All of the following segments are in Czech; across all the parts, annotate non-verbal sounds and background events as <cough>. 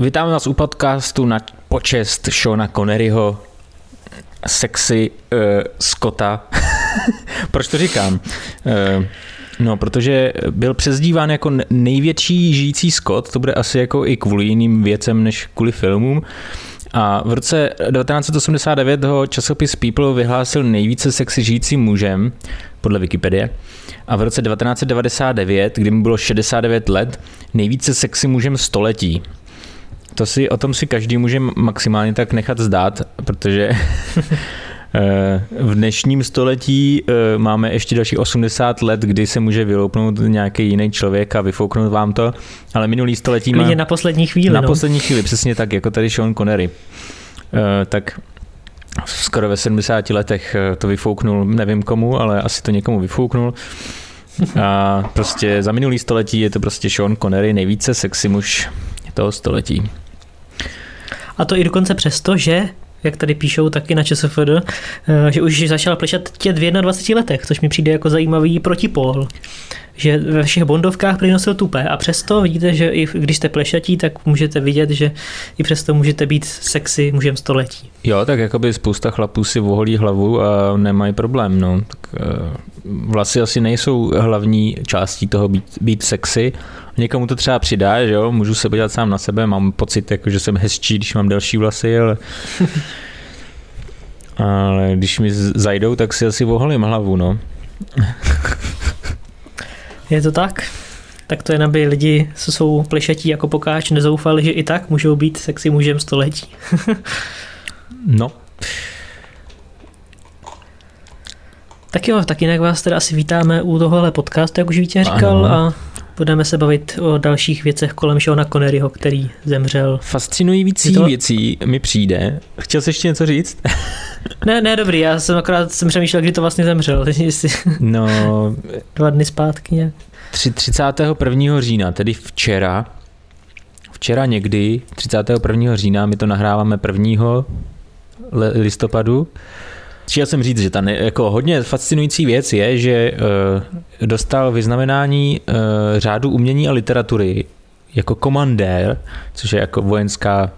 Vítáme vás u podcastu na počest Shona Conneryho, sexy uh, Scotta. <laughs> Proč to říkám? Uh, no, protože byl přezdíván jako největší žijící Scott, to bude asi jako i kvůli jiným věcem než kvůli filmům. A v roce 1989 ho časopis People vyhlásil nejvíce sexy žijícím mužem, podle Wikipedie. A v roce 1999, kdy mu bylo 69 let, nejvíce sexy mužem století. To si, o tom si každý může maximálně tak nechat zdát, protože <laughs> eh, v dnešním století eh, máme ještě další 80 let, kdy se může vyloupnout nějaký jiný člověk a vyfouknout vám to, ale minulý století má... na poslední chvíli. Na no. poslední chvíli, přesně tak, jako tady Sean Connery. Eh, tak skoro ve 70 letech to vyfouknul, nevím komu, ale asi to někomu vyfouknul. A prostě za minulý století je to prostě Sean Connery, nejvíce sexy muž toho století. A to i dokonce přesto, že jak tady píšou taky na ČSFD, eh, že už začal plešat tě v 21 letech, což mi přijde jako zajímavý protipól. Že ve všech bondovkách přinosil tupé a přesto vidíte, že i když jste plešatí, tak můžete vidět, že i přesto můžete být sexy mužem století. Jo, tak jakoby spousta chlapů si voholí hlavu a nemají problém, no. Tak, eh, vlasy asi nejsou hlavní částí toho být, být sexy, Někomu to třeba přidá, že jo, můžu se podívat sám na sebe, mám pocit, jako, že jsem hezčí, když mám delší vlasy, ale... <laughs> ale když mi zajdou, tak si asi oholím hlavu, no. <laughs> Je to tak? Tak to jen, aby lidi, co jsou plešatí jako pokáč, nezoufali, že i tak můžou být sexy mužem století. <laughs> no. Tak jo, tak jinak vás teda asi vítáme u tohohle podcastu, jak už Vítě říkal, ano. a budeme se bavit o dalších věcech kolem Shona Conneryho, který zemřel. Fascinující to... věcí mi přijde. Chtěl jsi ještě něco říct? <laughs> ne, ne, dobrý, já jsem akorát jsem přemýšlel, kdy to vlastně zemřel. <laughs> no... Dva dny zpátky nějak. 31. října, tedy včera, včera někdy, 31. října, my to nahráváme 1. listopadu, Chtěl jsem říct, že ta ne, jako hodně fascinující věc je, že uh, dostal vyznamenání uh, řádu umění a literatury jako komandér, což je jako vojenská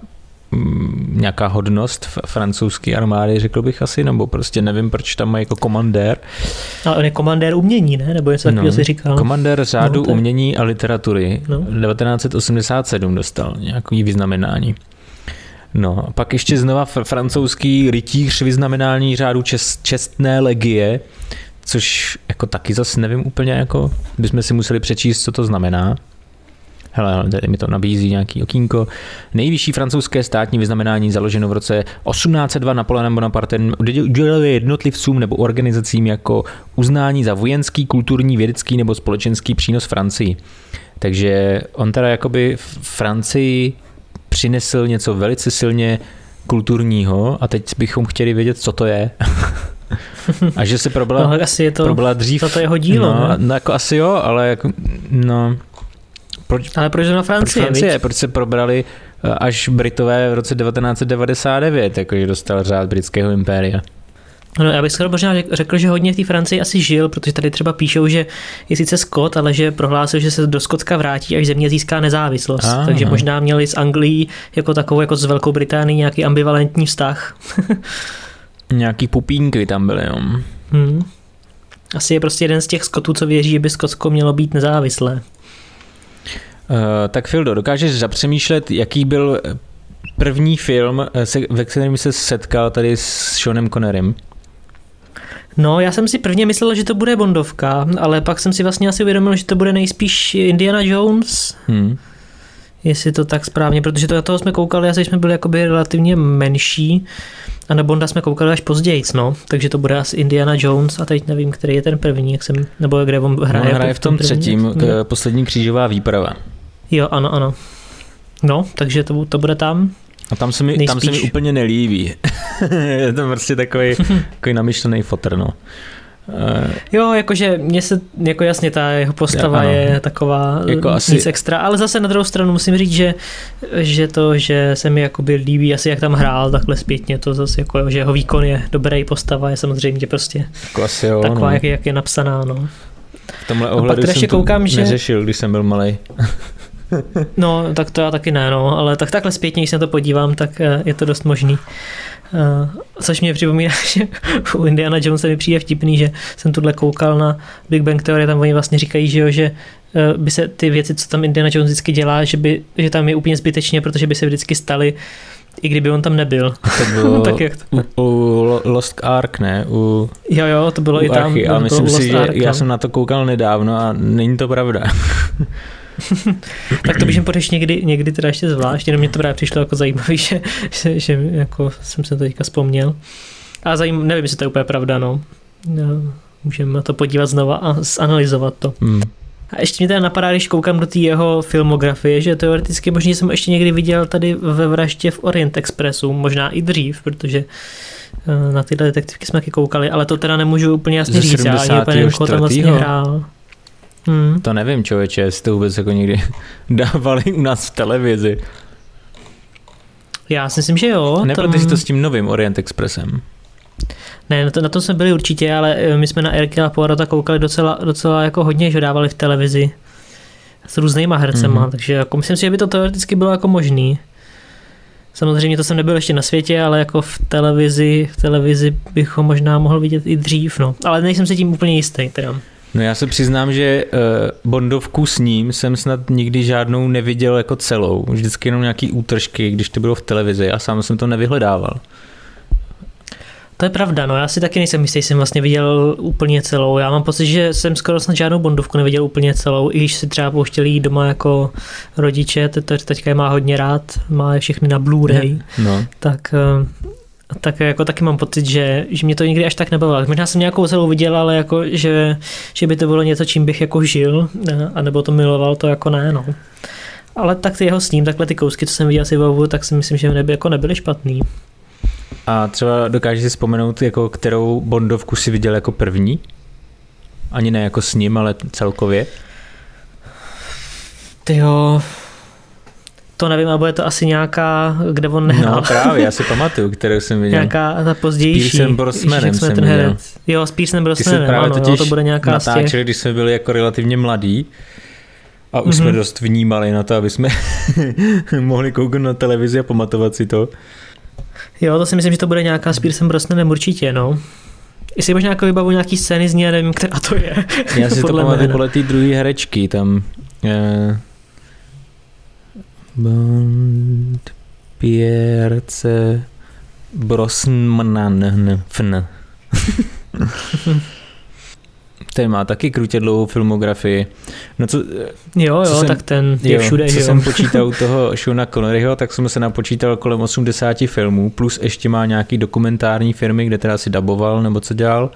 mm, nějaká hodnost v francouzské armády, řekl bych asi, nebo prostě nevím, proč tam má jako komandér. Ale on je komandér umění, ne? Nebo něco takového no, si říkal. Komandér řádu no, umění a literatury. No. 1987 dostal nějaký vyznamenání. No, pak ještě znova fr- francouzský rytíř vyznamenání řádu čest, čestné legie, což jako taky zase nevím úplně, jako bychom si museli přečíst, co to znamená. Hele, tady mi to nabízí nějaký okýnko. Nejvyšší francouzské státní vyznamenání založeno v roce 1802 Napoleonem Bonapartem udělili jednotlivcům nebo organizacím jako uznání za vojenský, kulturní, vědecký nebo společenský přínos Francii. Takže on teda jakoby v Francii přinesl něco velice silně kulturního a teď bychom chtěli vědět, co to je. <laughs> a že se probila, no, asi je to, probila dřív. To je jeho dílo, no, no, jako asi jo, ale jako, no, proč, ale proč na Francie? Proč, Francie, proč se probrali eh, až Britové v roce 1999, jakože dostal řád britského impéria? No, já bych skoro možná řekl, že hodně v té Francii asi žil, protože tady třeba píšou, že je sice Skot, ale že prohlásil, že se do Skotska vrátí, až země získá nezávislost. Aha. Takže možná měli s Anglií jako takovou, jako s Velkou Británií nějaký ambivalentní vztah. <laughs> nějaký pupínky tam byly, jo. Hmm. Asi je prostě jeden z těch Skotů, co věří, že by Skotsko mělo být nezávislé. Uh, tak Fildo, dokážeš zapřemýšlet, jaký byl první film, eh, ve kterém se setkal tady s Seanem Connerem? No, já jsem si prvně myslel, že to bude Bondovka, ale pak jsem si vlastně asi uvědomil, že to bude nejspíš Indiana Jones. Hmm. Jestli to tak správně, protože to, toho jsme koukali, asi jsme byli jakoby relativně menší a na Bonda jsme koukali až později, no. Takže to bude asi Indiana Jones a teď nevím, který je ten první, jak jsem, nebo kde on hraje. On hraje v tom, třetím, no. poslední křížová výprava. Jo, ano, ano. No, takže to, to bude tam. A tam se mi, tam se mi úplně nelíbí. <laughs> je to prostě takový, <laughs> takový namyšlený fotr, no. Uh, jo, jakože mě se, jako jasně ta jeho postava je, je taková jako asi... nic extra, ale zase na druhou stranu musím říct, že, že to, že se mi jakoby líbí asi jak tam hrál takhle zpětně, to zase jako, že jeho výkon je dobrý, postava je samozřejmě prostě jako asi jo, taková, no. jak, jak, je napsaná, no. V tomhle ohledu jsem to koukám, že... neřešil, když jsem byl malý. <laughs> no, tak to já taky ne, no, ale tak takhle zpětně, když se na to podívám, tak eh, je to dost možný. Uh, což mě připomíná, <laughs> že u Indiana Jonesa mi přijde vtipný, že jsem tuhle koukal na Big Bang Theory, tam oni vlastně říkají, že jo, že uh, by se ty věci, co tam Indiana Jones vždycky dělá, že, by, že tam je úplně zbytečně, protože by se vždycky staly i kdyby on tam nebyl. To bylo <laughs> tak jak to? U, u Lost Ark, ne? U, jo, jo, to bylo u i tam. Archy, ale myslím si, že Ark, já no. jsem na to koukal nedávno a není to pravda. <laughs> <laughs> tak to bych podeš někdy, někdy teda ještě zvlášť, jenom mě to právě přišlo jako zajímavé, <laughs> že, že, že, jako jsem se to teďka vzpomněl. A zajím, nevím, jestli to je úplně pravda, no. no můžeme to podívat znova a zanalizovat to. Hmm. A ještě mě teda napadá, když koukám do té jeho filmografie, že teoreticky možná jsem ještě někdy viděl tady ve vraždě v Orient Expressu, možná i dřív, protože eh, na tyhle detektivky jsme taky koukali, ale to teda nemůžu úplně jasně říct, já ani úplně nevím, tam vlastně hrál. Hmm. To nevím, člověče, jestli to vůbec jako někdy <laughs> dávali u nás v televizi. Já si myslím, že jo. Ne, tam... to s tím novým Orient Expressem. Ne, na to, na to jsme byli určitě, ale eh, my jsme na Erkila Poirota koukali docela, docela jako hodně, že dávali v televizi s různýma hercema, mm-hmm. takže jako myslím si, že by to teoreticky bylo jako možný. Samozřejmě to jsem nebyl ještě na světě, ale jako v televizi, v televizi bych ho možná mohl vidět i dřív, no. Ale nejsem si tím úplně jistý teda. No já se přiznám, že uh, Bondovku s ním jsem snad nikdy žádnou neviděl jako celou. Vždycky jenom nějaký útržky, když to bylo v televizi a sám jsem to nevyhledával. To je pravda, no já si taky nejsem jistý, jsem vlastně viděl úplně celou. Já mám pocit, že jsem skoro snad žádnou Bondovku neviděl úplně celou, i když si třeba pouštěli doma jako rodiče, te, teďka je má hodně rád, má je všechny na Blu-ray, no. tak eh, tak jako taky mám pocit, že, že mě to nikdy až tak nebavilo. Možná jsem nějakou celou viděl, ale jako, že, že by to bylo něco, čím bych jako žil, eh, anebo to miloval, to jako ne, no. Ale tak ty jeho s ním, takhle ty kousky, co jsem viděl si v tak si myslím, že neby, jako nebyly špatný. A třeba dokážeš si vzpomenout, jako kterou Bondovku si viděl jako první? Ani ne jako s ním, ale celkově? Ty jo, to nevím, ale je to asi nějaká, kde on nehrál. No právě, já si pamatuju, kterou jsem viděl. Nějaká ta pozdější. S Piercem Brosnanem jsem ten viděl. Jo, s Piercem Brosnanem, právě ano, jo, to bude nějaká natáčeli, z těch... když jsme byli jako relativně mladí a už mm-hmm. jsme mhm. dost vnímali na to, aby jsme <laughs> mohli koukat na televizi a pamatovat si to. Jo, to si myslím, že to bude nějaká s Piercem Brosnanem určitě, no. Jestli máš nějakou vybavu nějaký scény z ní, nevím, která to je. Já si to pamatuju podle té druhé herečky, tam eh, Bond Pierce Brosnan fn. <laughs> ten má taky krutě dlouhou filmografii. No co, jo, jo, co jsem, tak ten je jo, všude. Co jo. jsem <laughs> počítal u toho Shona Conneryho, tak jsem se napočítal kolem 80 filmů, plus ještě má nějaký dokumentární firmy, kde teda si daboval nebo co dělal,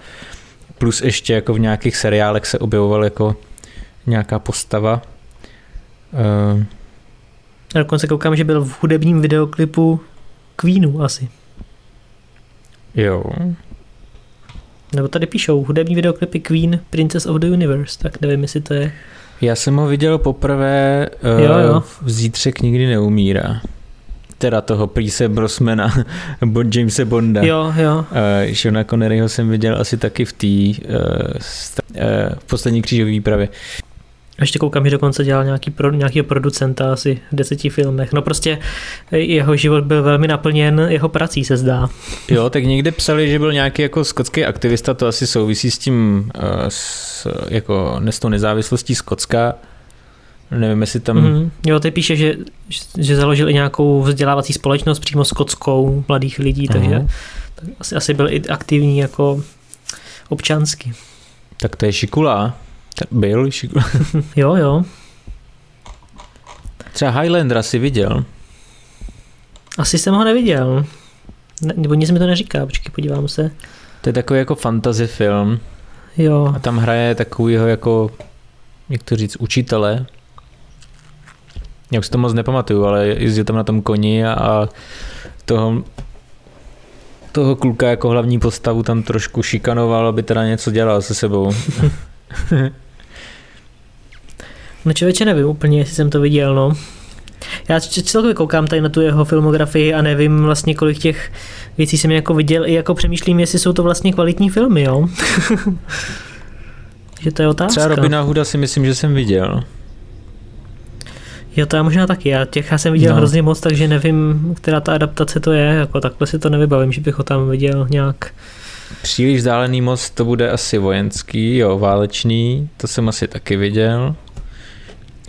plus ještě jako v nějakých seriálech se objevoval jako nějaká postava. Uh, a dokonce koukám, že byl v hudebním videoklipu Queenu asi. Jo. Nebo tady píšou hudební videoklipy Queen Princess of the Universe, tak nevím, jestli to je. Já jsem ho viděl poprvé uh, jo, jo. v Zítřek nikdy neumírá. Teda toho Prise Brosmana, <laughs> Jamese Bonda. Jo, jo. Uh, Shona Conneryho jsem viděl asi taky v té uh, uh, v poslední křížové výpravě. Ještě koukám, že dokonce dělal nějaký pro, nějakého producenta asi v deseti filmech. No prostě jeho život byl velmi naplněn jeho prací, se zdá. Jo, tak někde psali, že byl nějaký jako skotský aktivista, to asi souvisí s tím, uh, s, jako s tou nezávislostí Skotska. Nevím, jestli tam... Mm-hmm. Jo, ty píše, že, že založil i nějakou vzdělávací společnost přímo skotskou mladých lidí, takže tak asi, asi byl i aktivní jako občansky. Tak to je šikula. Byl <laughs> Jo, jo. Třeba Highlandera si viděl? Asi jsem ho neviděl. Ne, nebo nic mi to neříká, počkej, podívám se. To je takový jako fantasy film. Jo. A tam hraje takovýho jako, jak to říct, učitele. Já už si to moc nepamatuju, ale jezdil tam na tom koni a, a toho, toho kluka jako hlavní postavu tam trošku šikanoval, aby teda něco dělal se sebou. <laughs> No člověče nevím úplně, jestli jsem to viděl, no. Já celkově koukám tady na tu jeho filmografii a nevím vlastně, kolik těch věcí jsem jako viděl i jako přemýšlím, jestli jsou to vlastně kvalitní filmy, jo. <laughs> že to je otázka. Třeba Robina Huda si myslím, že jsem viděl. Jo, to já možná taky. Já těch já jsem viděl no. hrozně moc, takže nevím, která ta adaptace to je. Jako takhle si to nevybavím, že bych ho tam viděl nějak. Příliš vzdálený most to bude asi vojenský, jo, válečný, to jsem asi taky viděl.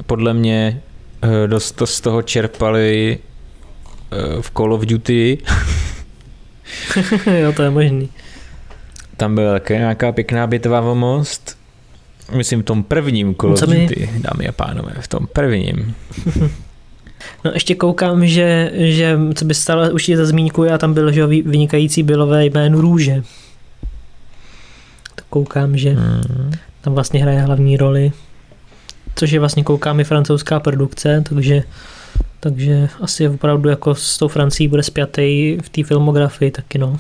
Podle mě eh, dost to z toho čerpali eh, v Call of Duty. <laughs> jo, to je možný. Tam byla také nějaká pěkná bitva o most. Myslím v tom prvním Call of Duty, dámy a pánové, v tom prvním. <laughs> No ještě koukám, že, že co by stalo už za zmínku, a tam byl že vynikající bylové jméno Růže. Tak koukám, že hmm. tam vlastně hraje hlavní roli. Což je vlastně koukám i francouzská produkce, takže takže asi opravdu jako s tou Francií bude spjatý v té filmografii taky no.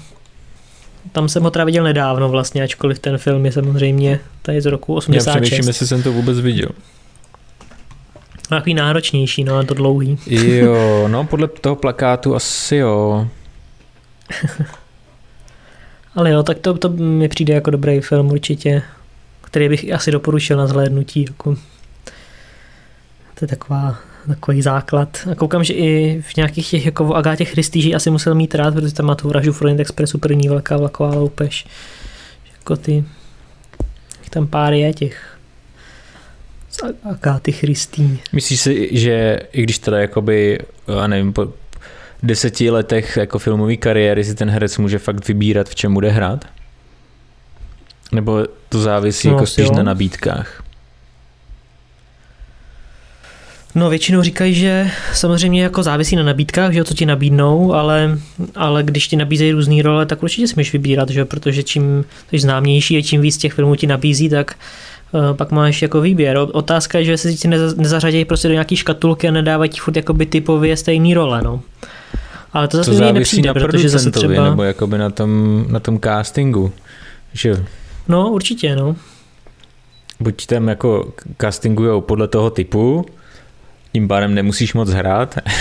Tam jsem ho teda viděl nedávno vlastně, ačkoliv ten film je samozřejmě tady z roku 86. Já přemýšlím, jestli jsem to vůbec viděl. Takový náročnější, no, a to dlouhý. Jo, <laughs> no podle toho plakátu asi jo. Ale jo, tak to, to mi přijde jako dobrý film určitě, který bych asi doporučil na zhlédnutí. Jako. To je taková takový základ. A koukám, že i v nějakých těch, jako v Agátě Christy, asi musel mít rád, protože tam má tu vraždu Front Expressu první velká vlaková loupež. Jako ty, tam pár je těch z Agáty Christy. Myslíš si, že i když teda jakoby, já nevím, po deseti letech jako filmové kariéry si ten herec může fakt vybírat, v čem bude hrát? Nebo to závisí no, jako spíš jo. na nabídkách? No většinou říkají, že samozřejmě jako závisí na nabídkách, že jo, co ti nabídnou, ale, ale když ti nabízejí různé role, tak určitě smíš vybírat, že jo, protože čím jsi známější a čím víc těch filmů ti nabízí, tak uh, pak máš jako výběr. Otázka je, že se ti nezařadějí prostě do nějaký škatulky a nedávají ti furt jakoby typově stejný role, no. Ale to zase to nepřijde, na protože zase třeba... nebo jakoby na tom, na tom castingu, že No, určitě, no. Buď tam jako castingujou podle toho typu, tím pádem nemusíš moc hrát, <laughs>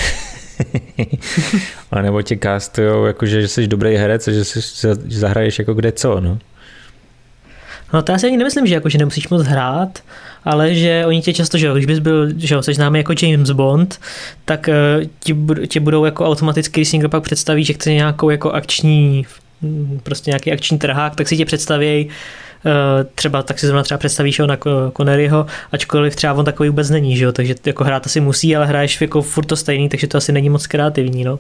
a nebo tě castujou, jakože, že jsi dobrý herec a že, jsi, že zahraješ jako kde co, no. No to já si ani nemyslím, že, jako, že nemusíš moc hrát, ale že oni tě často, že když bys byl, že jo, jsi známý jako James Bond, tak uh, ti, ti budou jako automaticky, když si někdo pak představí, že chce nějakou jako akční, prostě nějaký akční trhák, tak si tě představí Eh, třeba tak si zrovna třeba představíš ho na Conneryho, ačkoliv třeba on takový vůbec není, že jo? takže jako hrát asi musí, ale hraješ jako furt to stejný, takže to asi není moc kreativní. No.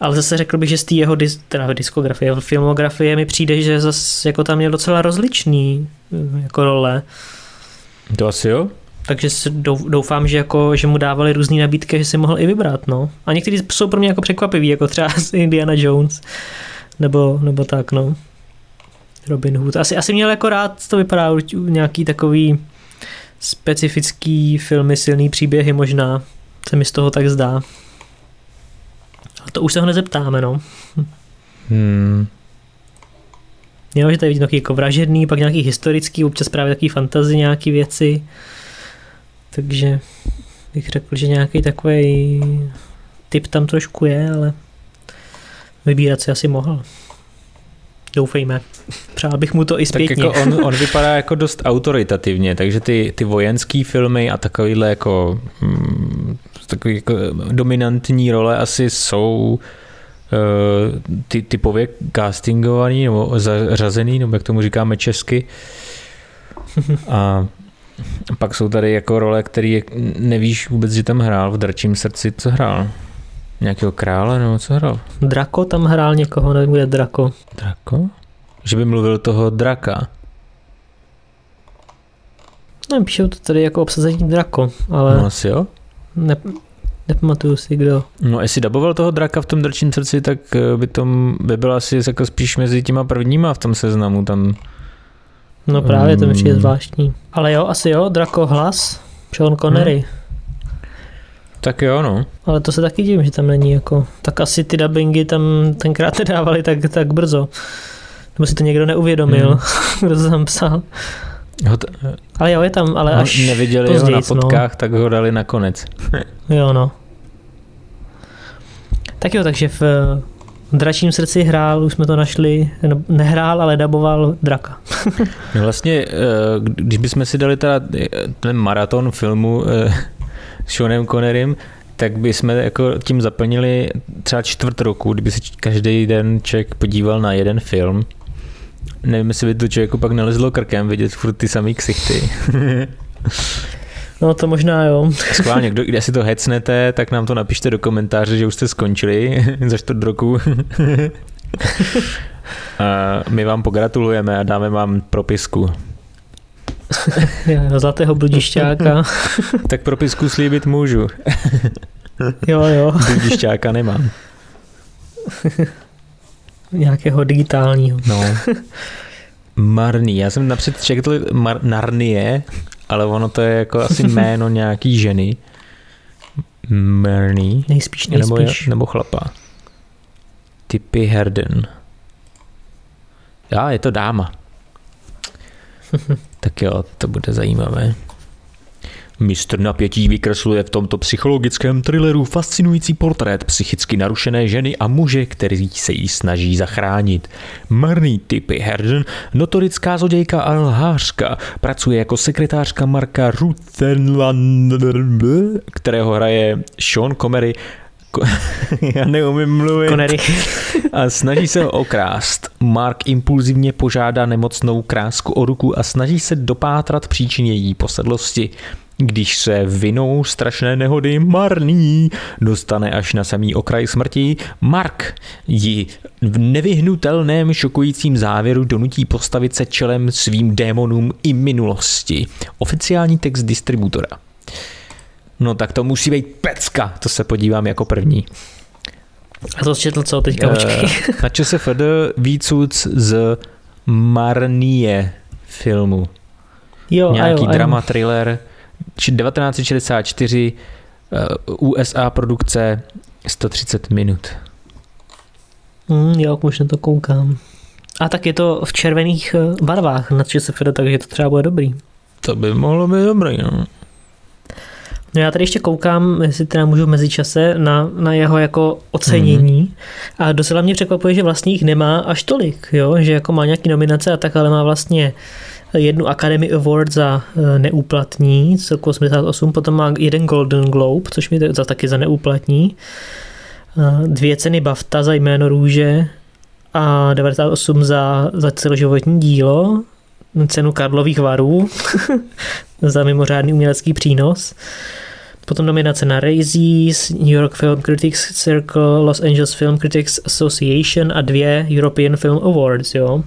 Ale zase řekl bych, že z té jeho dis, teda diskografie, filmografie mi přijde, že zase jako tam měl docela rozličný eh, jako role. To asi jo? Takže doufám, že, jako, že mu dávali různé nabídky, že si mohl i vybrat. No. A někteří jsou pro mě jako překvapivý, jako třeba <laughs> Indiana Jones. Nebo, nebo tak, no. Robin Hood. Asi, asi měl jako rád, to vypadá nějaký takový specifický filmy, silný příběhy možná. Se mi z toho tak zdá. A to už se ho nezeptáme, no. Hmm. Jo, že tady vidím nějaký jako vražedný, pak nějaký historický, občas právě takový fantazy, nějaký věci. Takže bych řekl, že nějaký takový typ tam trošku je, ale vybírat si asi mohl. Doufejme. Přál bych mu to i zpětně. Tak jako on, <laughs> on vypadá jako dost autoritativně, takže ty, ty vojenské filmy a takovýhle jako, hmm, takový jako dominantní role asi jsou uh, ty, typově castingovaný nebo zařazený, nebo jak tomu říkáme česky. A pak jsou tady jako role, které nevíš vůbec, že tam hrál v Dračím srdci, co hrál. Nějakého krále nebo co hrál? Drako tam hrál někoho, nevím, kde Drako. Drako? Že by mluvil toho draka. No, píšou to tady jako obsazení drako, ale... No asi jo. Ne, nepamatuju si, kdo. No, jestli daboval toho draka v tom drčím srdci, tak eh, by to by byl asi jako spíš mezi těma prvníma v tom seznamu tam. No právě, to mi přijde mm. zvláštní. Ale jo, asi jo, drako hlas, Sean Connery. Hmm. Tak jo, no. Ale to se taky divím, že tam není jako... Tak asi ty dubbingy tam tenkrát <laughs> nedávali tak, tak brzo. Nebo si to někdo neuvědomil, hmm. <laughs> kdo to tam psal. Ho t- ale jo, je tam, ale až Neviděli později, ho na fotkách, no. tak ho dali nakonec. <laughs> jo, no. Tak jo, takže v Dračím srdci hrál, už jsme to našli, no, nehrál, ale daboval draka. no vlastně, eh, když bychom si dali teda ten maraton filmu, eh, Seanem Connerym, tak bychom jako tím zaplnili třeba čtvrt roku, kdyby se každý den člověk podíval na jeden film. Nevím, jestli by to člověku pak nalezlo krkem vidět furt ty samý ksichty. No to možná jo. Schválně, kdo, když si to hecnete, tak nám to napište do komentáře, že už jste skončili <laughs> za čtvrt roku. <laughs> a my vám pogratulujeme a dáme vám propisku. <laughs> Zlatého bludišťáka. <laughs> tak propisku slíbit můžu. <laughs> jo, jo. Bludišťáka nemám. Nějakého digitálního. No. Marný. Já jsem napřed čekl Mar- Narnie, ale ono to je jako asi jméno nějaký ženy. Marnie. Nejspíš, nejspíš. Nebo, nebo chlapa. Typy Herden. Já, je to dáma. Tak jo, to bude zajímavé. Mistr napětí vykresluje v tomto psychologickém thrilleru fascinující portrét psychicky narušené ženy a muže, který se jí snaží zachránit. Marný typy Herden, notorická zlodějka a lhářka, pracuje jako sekretářka Marka Ruthenland, kterého hraje Sean Comery <laughs> já neumím mluvit. Connery. a snaží se ho okrást. Mark impulzivně požádá nemocnou krásku o ruku a snaží se dopátrat příčin její posedlosti. Když se vinou strašné nehody marný dostane až na samý okraj smrti, Mark ji v nevyhnutelném šokujícím závěru donutí postavit se čelem svým démonům i minulosti. Oficiální text distributora. No tak to musí být pecka, to se podívám jako první. A to četl co teďka, počkej. Uh, na ČSFD výcuc z Marnie filmu. Jo, Nějaký jo, drama, thriller, 1964, uh, USA produkce, 130 minut. Mm, jo, už na to koukám. A tak je to v červených eh, barvách na ČSFD, takže to třeba bude dobrý. To by mohlo být dobrý, no. No já tady ještě koukám, jestli teda můžu v mezičase, na, na jeho jako ocenění mm. a docela mě překvapuje, že vlastně jich nemá až tolik, jo? že jako má nějaký nominace a tak, ale má vlastně jednu Academy Award za neúplatní, celku 88, potom má jeden Golden Globe, což mi za taky za neúplatní, eh, dvě ceny BAFTA za jméno růže a 98 za, za celoživotní dílo, cenu Karlových varů <laughs> za mimořádný umělecký přínos. Potom nominace na Razies, New York Film Critics Circle, Los Angeles Film Critics Association a dvě European Film Awards, jo.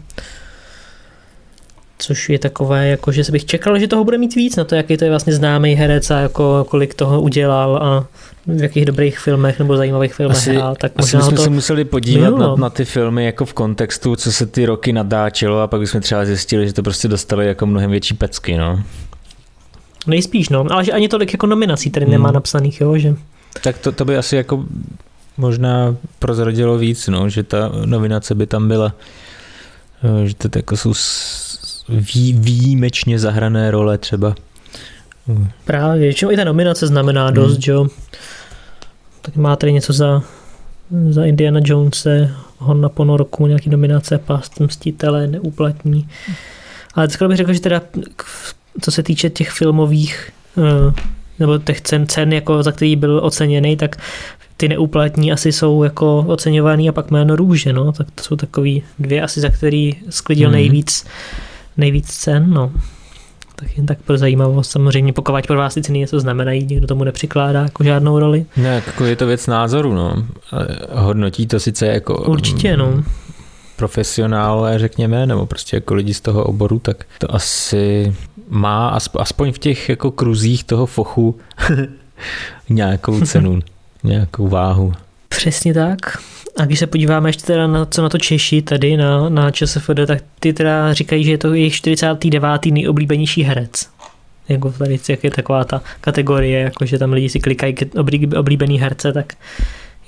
Což je takové, jako že se bych čekal, že toho bude mít víc na to, jaký to je vlastně známý herec a jako kolik toho udělal a v jakých dobrých filmech nebo zajímavých filmech asi, hrál. Tak asi možná bychom to se museli podívat na, na, ty filmy jako v kontextu, co se ty roky nadáčilo a pak bychom třeba zjistili, že to prostě dostali jako mnohem větší pecky, no. Nejspíš, no, ale že ani tolik jako nominací tady hmm. nemá napsaných, jo, že... Tak to, to by asi jako možná prozradilo víc, no, že ta nominace by tam byla, eh, že to jako jsou vý, výjimečně zahrané role třeba. Právě, většinou i ta nominace znamená dost, hmm. jo. Tak má tady něco za, za Indiana Jonese, Hon na ponorku, nějaký nominace, Past mstitele, neúplatní. Ale skoro bych řekl, že teda co se týče těch filmových eh, nebo těch cen, cen jako za který byl oceněný, tak ty neúplatní asi jsou jako oceňovaný a pak jméno růže, no, tak to jsou takový dvě asi, za který sklidil mm-hmm. nejvíc, nejvíc cen, no. Tak jen tak pro zajímavost, samozřejmě pokud pro vás ty ceny něco znamenají, někdo tomu nepřikládá jako žádnou roli. Ne, jako je to věc názoru, no. Hodnotí to sice jako... Určitě, no profesionálové, řekněme, nebo prostě jako lidi z toho oboru, tak to asi má aspoň v těch jako kruzích toho fochu <laughs> nějakou cenu, <laughs> nějakou váhu. Přesně tak. A když se podíváme ještě teda na co na to Češi tady na, na ČSFD, tak ty teda říkají, že je to jejich 49. nejoblíbenější herec. Jako tady jak je taková ta kategorie, jako že tam lidi si klikají oblíbený herce, tak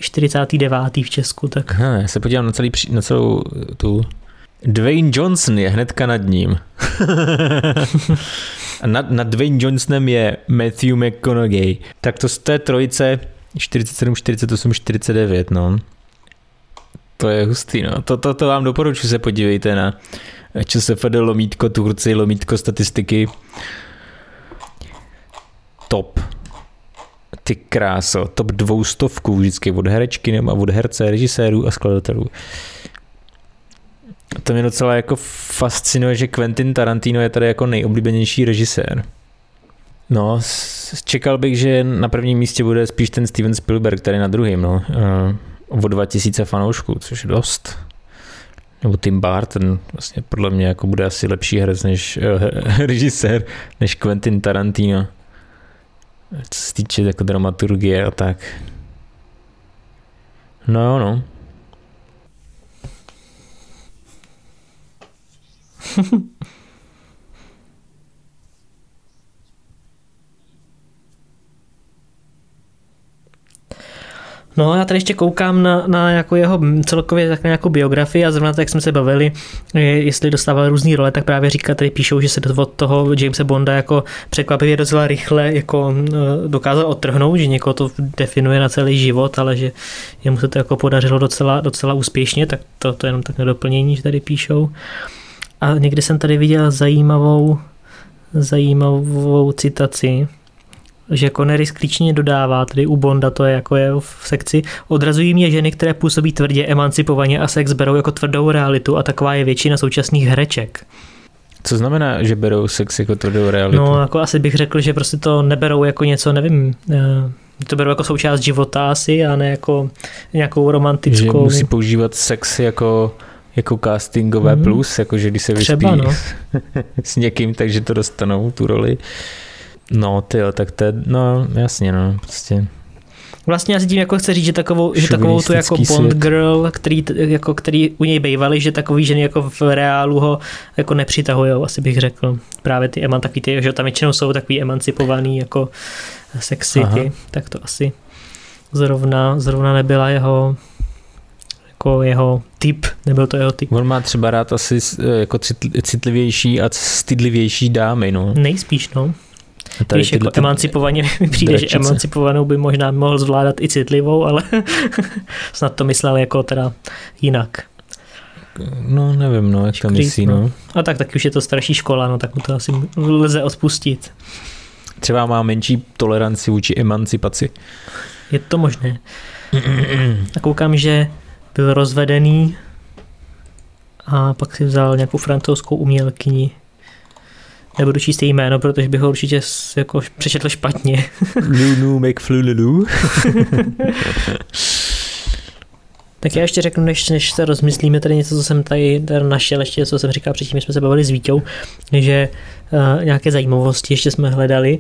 49. v Česku. Tak. Aha, já se podívám na, celý, na celou tu Dwayne Johnson je hnedka nad ním. <laughs> A nad, nad Dwayne Johnsonem je Matthew McConaughey. Tak to z té trojice 47, 48, 49, no. To je hustý, no. To, to, to vám doporučuji se podívejte na ČSFD lomítko, Turci, lomítko statistiky. Top. Ty kráso, top dvoustovku vždycky od herečky nebo od herce, režisérů a skladatelů. To mě docela jako fascinuje, že Quentin Tarantino je tady jako nejoblíbenější režisér. No, čekal bych, že na prvním místě bude spíš ten Steven Spielberg, který na druhém, no. O 2000 fanoušků, což je dost. Nebo Tim Burton, vlastně podle mě jako bude asi lepší herec než uh, <laughs> režisér, než Quentin Tarantino. Co se týče jako dramaturgie a tak. No jo, no. <laughs> No já tady ještě koukám na, na jako jeho celkově tak nějakou biografii a zrovna tak, jak jsme se bavili, jestli dostával různé role, tak právě říká, tady píšou, že se od toho Jamesa Bonda jako překvapivě docela rychle jako dokázal odtrhnout, že někoho to definuje na celý život, ale že jemu se to jako podařilo docela, docela úspěšně, tak to, to je jenom tak na doplnění, že tady píšou. A někdy jsem tady viděl zajímavou, zajímavou citaci, že Connery sklíčně dodává, tedy u Bonda to je jako je v sekci, odrazují mě ženy, které působí tvrdě, emancipovaně a sex berou jako tvrdou realitu a taková je většina současných hereček. Co znamená, že berou sex jako tvrdou realitu? No, jako asi bych řekl, že prostě to neberou jako něco, nevím, eh, to berou jako součást života asi a ne jako nějakou romantickou. Že musí používat sex jako jako castingové mm. plus, jako že když se vyspí Třeba, no. <laughs> s někým, takže to dostanou tu roli. No, ty tak to je, no jasně, no, prostě. Vlastně já si tím jako chci říct, že takovou, že takovou tu jako Bond svět. girl, který, jako, který u něj bývali, že takový ženy jako v reálu ho jako nepřitahují, asi bych řekl. Právě ty eman, takový ty, že tam většinou jsou takový emancipovaný jako sexy, ty, tak to asi zrovna, zrovna nebyla jeho jako jeho typ, nebyl to jeho typ. On má třeba rád asi jako citlivější a stydlivější dámy, no. Nejspíš, no. Tady Když jako emancipovaně <laughs> mi přijde, dračice. že emancipovanou by možná mohl zvládat i citlivou, ale <laughs> snad to myslel jako teda jinak. No nevím, no, jak to myslí, no. no. A tak, tak už je to starší škola, no, tak mu to asi lze odpustit. Třeba má menší toleranci vůči emancipaci. Je to možné. A koukám, že byl rozvedený a pak si vzal nějakou francouzskou umělkyni nebudu číst její jméno, protože bych ho určitě jako přečetl špatně. <laughs> Lulu McFlululu. <laughs> tak já ještě řeknu, než, než se rozmyslíme tady něco, co jsem tady, tady našel, ještě co jsem říkal předtím, jsme se bavili s Vítou, že uh, nějaké zajímavosti ještě jsme hledali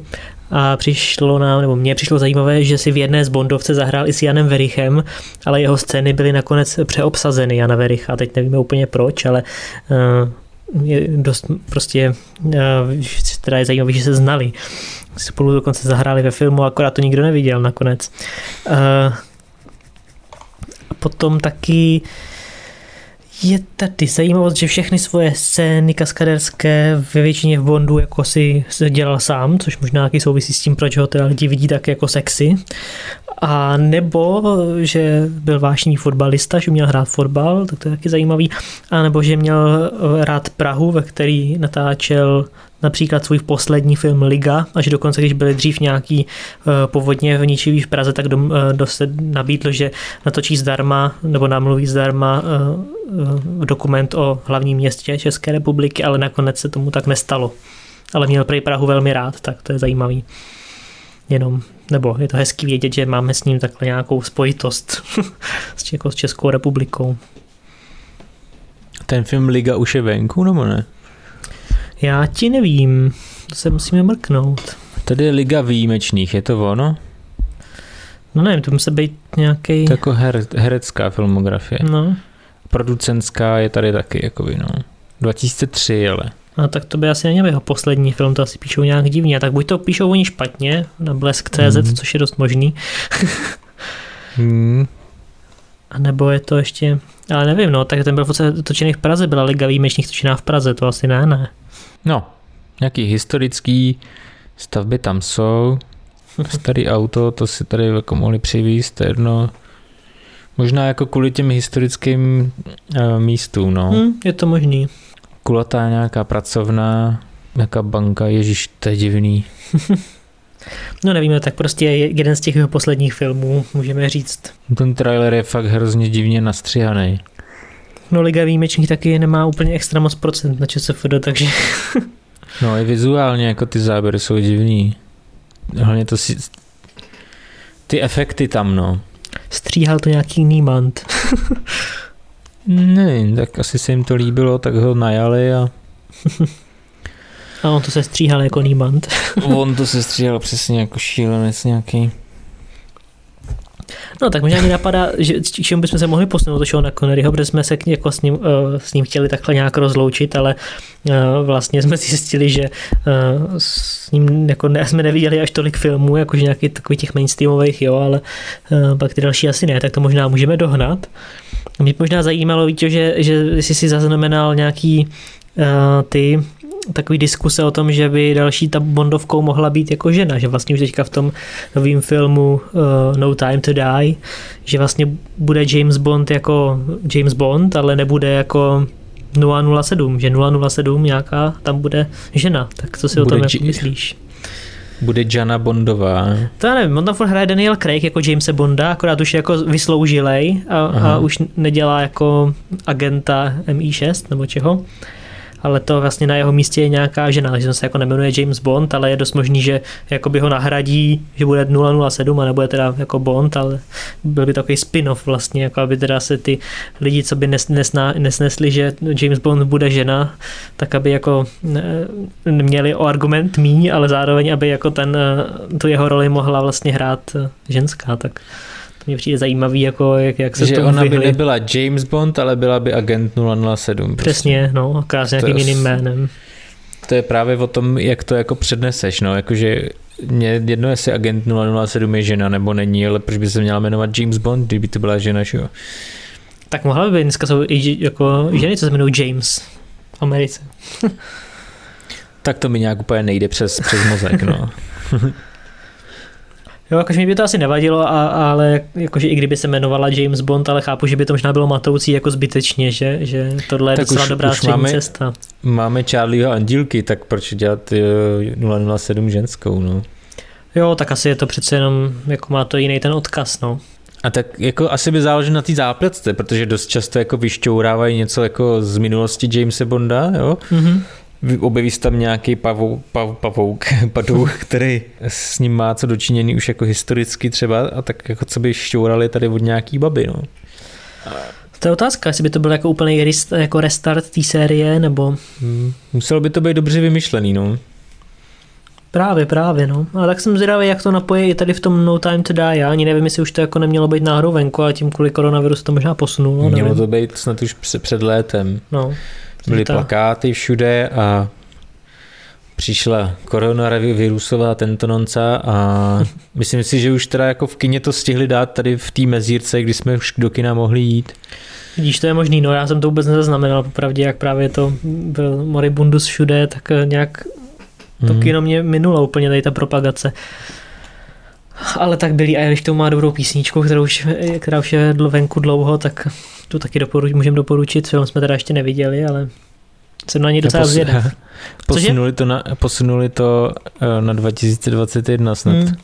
a přišlo nám, nebo mně přišlo zajímavé, že si v jedné z Bondovce zahrál i s Janem Verichem, ale jeho scény byly nakonec přeobsazeny Jana Vericha, teď nevíme úplně proč, ale uh, je dost prostě, eh, teda je zajímavé, že se znali. Spolu dokonce zahráli ve filmu, akorát to nikdo neviděl nakonec. Eh, potom taky je tady zajímavost, že všechny svoje scény kaskaderské ve většině v Bondu jako si dělal sám, což možná taky souvisí s tím, proč ho teda lidi vidí tak jako sexy. A nebo, že byl vášní fotbalista, že měl hrát fotbal, tak to je taky zajímavý. A nebo, že měl rád Prahu, ve který natáčel například svůj poslední film Liga, až dokonce, když byly dřív nějaký uh, povodně v ničivý v Praze, tak do, uh, do se nabídl, že natočí zdarma, nebo namluví zdarma uh, dokument o hlavním městě České republiky, ale nakonec se tomu tak nestalo. Ale měl prej Prahu velmi rád, tak to je zajímavý. Jenom, nebo je to hezký vědět, že máme s ním takhle nějakou spojitost <laughs> s Českou republikou. Ten film Liga už je venku, nebo ne? Já ti nevím, to se musíme mrknout. Tady je Liga výjimečných, je to ono? No nevím, to musí být nějaký. To jako her, herecká filmografie. No. Producentská je tady taky, jakoby, no. 2003, ale. A tak to by asi neměl jeho poslední film, to asi píšou nějak divně. Tak buď to píšou oni špatně na blesk.cz, mm. což je dost možný. mm. A nebo je to ještě, ale nevím, no, tak ten byl v točený v Praze, byla Liga výjimečných točená v Praze, to asi ne, ne. No, nějaký historický stavby tam jsou. Starý auto, to si tady jako mohli přivízt, to jedno. Možná jako kvůli těm historickým uh, místům, no. Hmm, je to možný. Kulatá nějaká pracovna, nějaká banka, ježíš, to je divný. <laughs> No nevíme, tak prostě jeden z těch jeho posledních filmů, můžeme říct. Ten trailer je fakt hrozně divně nastříhaný. No Liga výjimečných taky nemá úplně extra moc procent na ČSFD, takže... <laughs> no i vizuálně jako ty záběry jsou divný. Hlavně to si... Ty efekty tam, no. Stříhal to nějaký Niemand. <laughs> Nevím, tak asi se jim to líbilo, tak ho najali a... <laughs> a on to se stříhal jako Niemand. on to se stříhal přesně jako šílenec nějaký. No tak možná mi napadá, že čím bychom se mohli posunout show na Conneryho, protože jsme se jako s ním, uh, s ním chtěli takhle nějak rozloučit, ale uh, vlastně jsme zjistili, že uh, s ním jako ne, jsme neviděli až tolik filmů, jakože nějaký takových těch mainstreamových, jo, ale uh, pak ty další asi ne, tak to možná můžeme dohnat. Mě možná zajímalo, víte, že, že jsi si zaznamenal nějaký uh, ty takový diskuse o tom, že by další ta Bondovkou mohla být jako žena, že vlastně už teďka v tom novém filmu uh, No Time to Die, že vlastně bude James Bond jako James Bond, ale nebude jako 007, že 007 nějaká tam bude žena. Tak co si bude o tom jako myslíš? Bude Jana Bondová. To já nevím, on tam furt hraje Daniel Craig jako Jamesa Bonda, akorát už je jako vysloužilej a, a už nedělá jako agenta MI6 nebo čeho ale to vlastně na jeho místě je nějaká žena, takže se jako nemenuje James Bond, ale je dost možný, že jakoby ho nahradí, že bude 007 a nebude teda jako Bond, ale byl by takový spin-off vlastně, jako aby teda se ty lidi, co by nes, nesna, nesnesli, že James Bond bude žena, tak aby jako měli o argument míň, ale zároveň, aby jako ten, tu jeho roli mohla vlastně hrát ženská, tak to mě přijde zajímavý, jako jak, jak se že to ona vyhli. by nebyla James Bond, ale byla by agent 007. Prostě. Přesně, no, akorát s nějakým jiným jménem. To je právě o tom, jak to jako předneseš, no, jakože mě jedno, jestli agent 007 je žena nebo není, ale proč by se měla jmenovat James Bond, kdyby to byla žena, že jo? Tak mohla by být, dneska jsou i jako ženy, co se jmenují James v Americe. tak to mi nějak úplně nejde přes, přes mozek, no. <laughs> Jo, jakože mi by to asi nevadilo, a, ale jakože i kdyby se jmenovala James Bond, ale chápu, že by to možná bylo matoucí jako zbytečně, že, že tohle je tak docela už, dobrá už máme, cesta. Máme Charlieho andílky, tak proč dělat 007 ženskou, no? Jo, tak asi je to přece jenom, jako má to jiný ten odkaz, no. A tak jako asi by záleželo na té zápletce, protože dost často jako vyšťourávají něco jako z minulosti Jamesa Bonda, jo? Mm-hmm objeví se tam nějaký pavou, pav, pavouk, <laughs> padouch, který s ním má co dočiněný už jako historicky třeba a tak jako co by šťourali tady od nějaký baby, no. To je otázka, jestli by to byl jako úplný rest, jako restart té série, nebo... Hmm, muselo by to být dobře vymyšlený, no. Právě, právě, no. A tak jsem zvědavý, jak to napojí i tady v tom No Time to Die. Já ani nevím, jestli už to jako nemělo být náhodou venku, ale tím kvůli koronavirusu to možná posunulo. Mělo nevím. to být snad už před létem. No. Byly to... plakáty všude a přišla koronavirusová tento nonca a <laughs> myslím si, že už teda jako v kině to stihli dát tady v té mezírce, kdy jsme už do kina mohli jít. Vidíš, to je možný, no já jsem to vůbec nezaznamenal, popravdě, jak právě to byl Moribundus všude, tak nějak to mm. kino mě minulo úplně tady ta propagace. Ale tak byli a když to má dobrou písničku, kterou už, která už je venku dlouho, tak tu taky doporuč, můžeme doporučit. Film jsme teda ještě neviděli, ale jsem na ně docela zvědav. <laughs> Posunuli to, na, posunuli to eh, na 2021 snad. Hmm.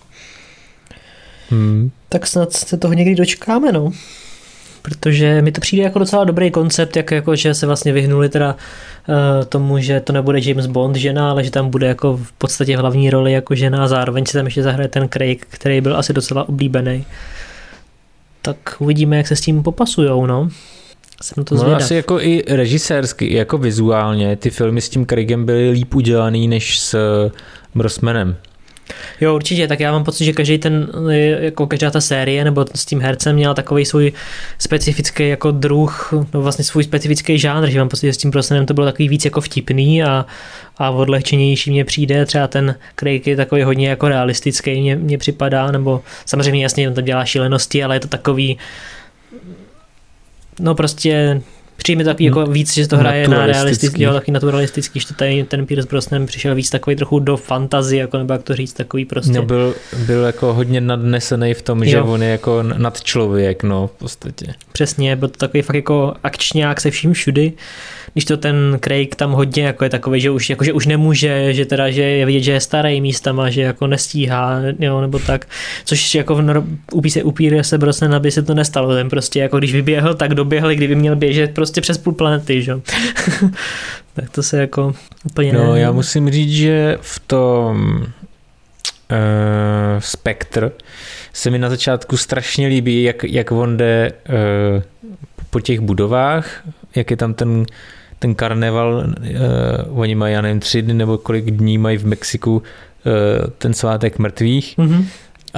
Hmm. Tak snad se toho někdy dočkáme, no protože mi to přijde jako docela dobrý koncept, jak jako, že se vlastně vyhnuli teda uh, tomu, že to nebude James Bond žena, ale že tam bude jako v podstatě hlavní roli jako žena a zároveň se tam ještě zahraje ten Craig, který byl asi docela oblíbený. Tak uvidíme, jak se s tím popasujou, no. Jsem to no, asi jako i režisérsky, i jako vizuálně, ty filmy s tím Craigem byly líp udělaný než s Brosmanem. Jo, určitě, tak já mám pocit, že každý ten, jako každá ta série nebo s tím hercem měla takový svůj specifický jako druh, no vlastně svůj specifický žánr, že mám pocit, že s tím prosenem to bylo takový víc jako vtipný a, a odlehčenější mně přijde, třeba ten Craig je takový hodně jako realistický, mně, mně připadá, nebo samozřejmě jasně on tam dělá šílenosti, ale je to takový, no prostě přijde takový jako víc, že to hraje na realistický, jo, taky naturalistický, že tady ten Pierce Brosnan přišel víc takový trochu do fantazie, jako nebo jak to říct, takový prostě. No byl, byl jako hodně nadnesený v tom, jo. že on je jako nad člověk, no v podstatě. Přesně, byl to takový fakt jako akčňák se vším všudy když to ten Craig tam hodně jako je takový, že už, jako, že už nemůže, že teda, že je vidět, že je starý místama, že jako nestíhá, jo, nebo tak, což jako v upí se upíře se Brosnan, aby se to nestalo, ten prostě jako když vyběhl, tak doběhl, kdyby měl běžet prostě přes půl planety, že <laughs> tak to se jako úplně... No, já musím říct, že v tom uh, Spectre se mi na začátku strašně líbí, jak, jak on jde uh, po těch budovách, jak je tam ten ten karneval, uh, oni mají, já nevím, tři dny nebo kolik dní mají v Mexiku uh, ten svátek mrtvých. Mm-hmm.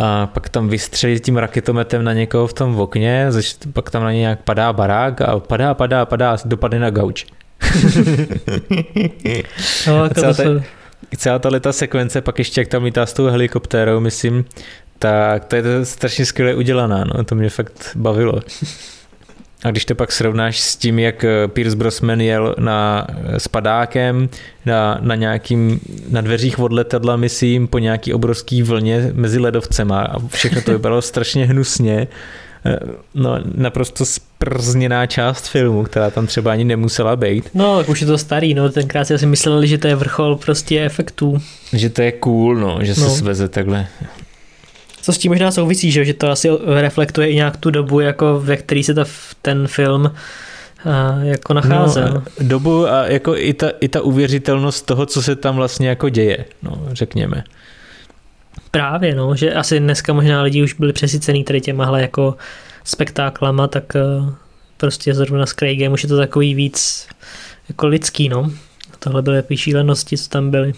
A pak tam vystřelí tím raketometem na někoho v tom okně, pak tam na ně nějak padá barák a padá, padá, padá, dopadne na gauč. <laughs> no, a celá, ta, celá ta leta sekvence, pak ještě jak tam lítá s tou helikoptérou, myslím, tak to je to strašně skvěle udělaná, no, to mě fakt bavilo. A když to pak srovnáš s tím, jak eh, Pierce Brosnan jel na, eh, s padákem na, na nějakým, na dveřích od letadla, myslím, po nějaký obrovský vlně mezi ledovcema a všechno to vypadalo <laughs> strašně hnusně. Eh, no, naprosto sprzněná část filmu, která tam třeba ani nemusela být. No, už je to starý, no, tenkrát si asi mysleli, že to je vrchol prostě efektů. Že to je cool, no, že se no. sveze takhle co s tím možná souvisí, že, že to asi reflektuje i nějak tu dobu, jako ve který se ta, ten film a jako nacházel. No, dobu a jako i ta, i ta uvěřitelnost toho, co se tam vlastně jako děje, no, řekněme. Právě, no, že asi dneska možná lidi už byli přesycený tady těmahle jako spektáklama, tak eh, prostě zrovna s Craigem už je to takový víc jako lidský, no. Tohle byly takový šílenosti, co tam byly.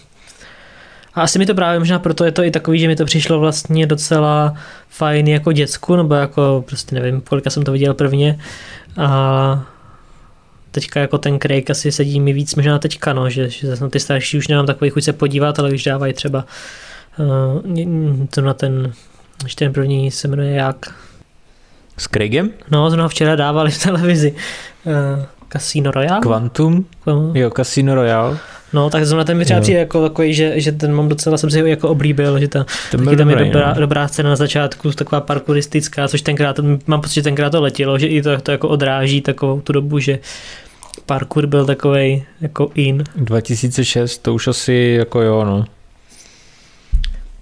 A asi mi to právě možná proto je to i takový, že mi to přišlo vlastně docela fajn jako děcku, nebo jako prostě nevím, kolika jsem to viděl prvně. A teďka jako ten Craig asi sedí mi víc možná teďka, no, že, že zase na ty starší už nemám takový chuť se podívat, ale už dávají třeba uh, to na ten, ještě ten první se jmenuje jak? S Craigem? No, zrovna včera dávali v televizi. Uh, Casino Royale? Quantum? Jo, Casino Royale. No, tak zrovna ten mi třeba přijde jako takový, že, že ten mám docela, jsem si ho jako oblíbil, že ta, taky tam je dobrá, no. dobrá scéna na začátku, taková parkouristická, což tenkrát, mám pocit, že tenkrát to letělo, že i to, to jako odráží takovou tu dobu, že parkour byl takový jako in. 2006, to už asi jako jo, no.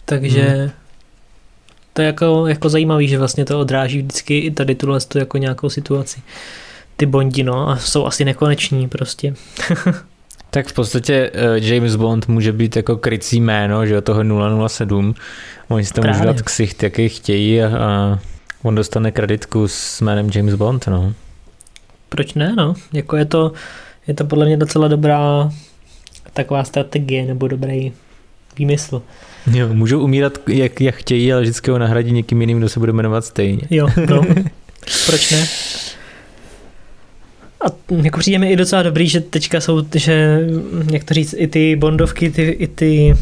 Takže hmm. to je jako, jako zajímavý, že vlastně to odráží vždycky i tady tuhle jako nějakou situaci. Ty bondi, no, a jsou asi nekoneční prostě. <laughs> Tak v podstatě uh, James Bond může být jako krycí jméno, že toho 007. Oni si to můžou dát ksicht, jaký chtějí a, a on dostane kreditku s jménem James Bond, no. Proč ne, no? Jako je to, je to podle mě docela dobrá taková strategie nebo dobrý výmysl. Jo, můžou umírat jak, jak chtějí, ale vždycky ho nahradí někým jiným, kdo se bude jmenovat stejně. Jo, no. <laughs> Proč ne? A jako přijde mi i docela dobrý, že teďka jsou, že jak to říct, i ty bondovky, ty, i ty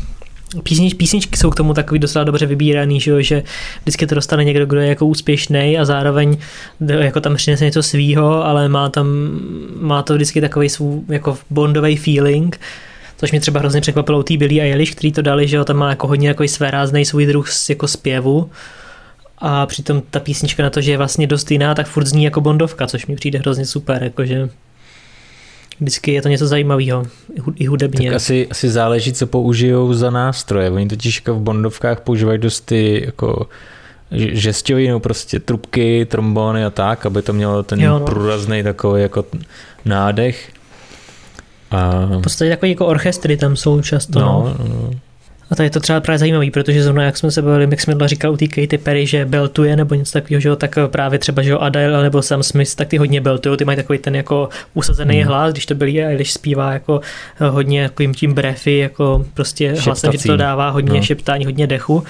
písnič, písničky jsou k tomu takový docela dobře vybíraný, že, že vždycky to dostane někdo, kdo je jako úspěšný a zároveň jako tam přinese něco svýho, ale má tam, má to vždycky takový svůj jako bondový feeling, což mě třeba hrozně překvapilo u té Billie Eilish, který to dali, že jo, tam má jako hodně jako své rázný svůj druh jako zpěvu a přitom ta písnička na to, že je vlastně dost jiná, tak furt zní jako bondovka, což mi přijde hrozně super, jakože vždycky je to něco zajímavého, i hudebně. Tak asi, asi záleží, co použijou za nástroje. Oni totiž jako v bondovkách používají dost ty jako no prostě trubky, trombony a tak, aby to mělo ten jo, no. průrazný takový jako nádech. A... V podstatě takový jako orchestry tam jsou často. No, no. no. A tady je to třeba právě zajímavý, protože zrovna jak jsme se bavili, jak jsme říkal u té Katy Perry, že beltuje nebo něco takového, že jo, tak právě třeba, že jo, Adele nebo Sam Smith, tak ty hodně beltují, ty mají takový ten jako usazený hmm. hlas, když to byli, a když zpívá jako hodně jako jim tím brefy, jako prostě Šeptací. hlasem, že to dává hodně no. šeptání, hodně dechu.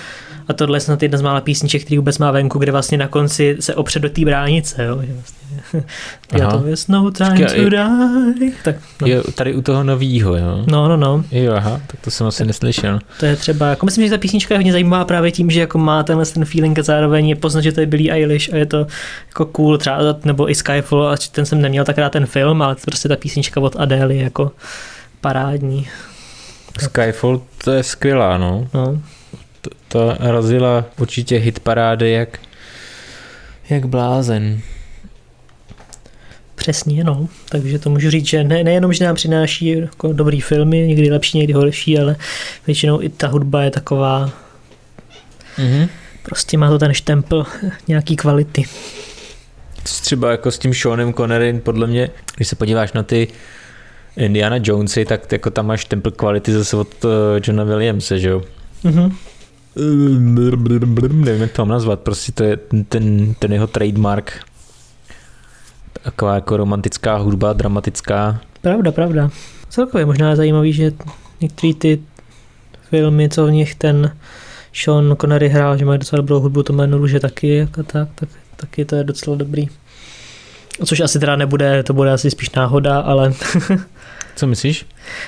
A tohle je snad jedna z mála písniček, který vůbec má venku, kde vlastně na konci se opře do té bránice, jo, že vlastně <laughs> Já to je no time Počkej, to die. Tak, no. Jo, tady u toho novýho, jo? No, no, no. Jo, aha, tak to jsem asi neslyšel. To je třeba, jako myslím, že ta písnička je hodně zajímavá právě tím, že jako má tenhle ten feeling a zároveň je poznat, že to je Billie Eilish a je to jako cool, třeba, nebo i Skyfall, a ten jsem neměl tak rád ten film, ale prostě ta písnička od Adele je jako parádní. Skyfall to je skvělá, no. no. To, to razila určitě hit parády jak, jak blázen. Přesně, no. Takže to můžu říct, že ne, nejenom, že nám přináší jako dobrý filmy, někdy lepší, někdy horší, ale většinou i ta hudba je taková, mm-hmm. prostě má to ten štempel nějaký kvality. Třeba jako s tím Seanem Connerym, podle mě, když se podíváš na ty Indiana Jonesy, tak jako tam máš templ kvality zase od uh, Johna Williamse, že jo? Mm-hmm. Nevím, jak to mám nazvat, prostě to je ten, ten jeho trademark. Taková jako romantická hudba, dramatická. Pravda, pravda. Celkově možná je zajímavý, že některé ty filmy, co v nich ten Sean Connery hrál, že mají docela dobrou hudbu, to jméno že taky, jako tak, tak, taky to je docela dobrý. Což asi teda nebude, to bude asi spíš náhoda, ale <laughs> Co myslíš?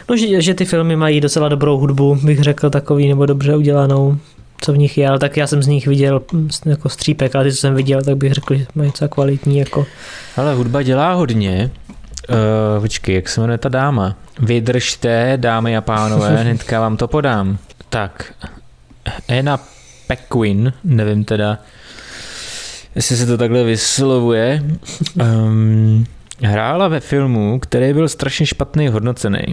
No, že, že ty filmy mají docela dobrou hudbu, bych řekl takový, nebo dobře udělanou, co v nich je, ale tak já jsem z nich viděl hm, jako střípek, a ty, co jsem viděl, tak bych řekl, že mají docela kvalitní. Jako. Ale hudba dělá hodně. Uh, počkej, jak se jmenuje ta dáma? Vydržte, dámy a pánové, <laughs> hnedka vám to podám. Tak, Anna Pequin, nevím teda, jestli se to takhle vyslovuje. Um, <laughs> hrála ve filmu, který byl strašně špatný hodnocený.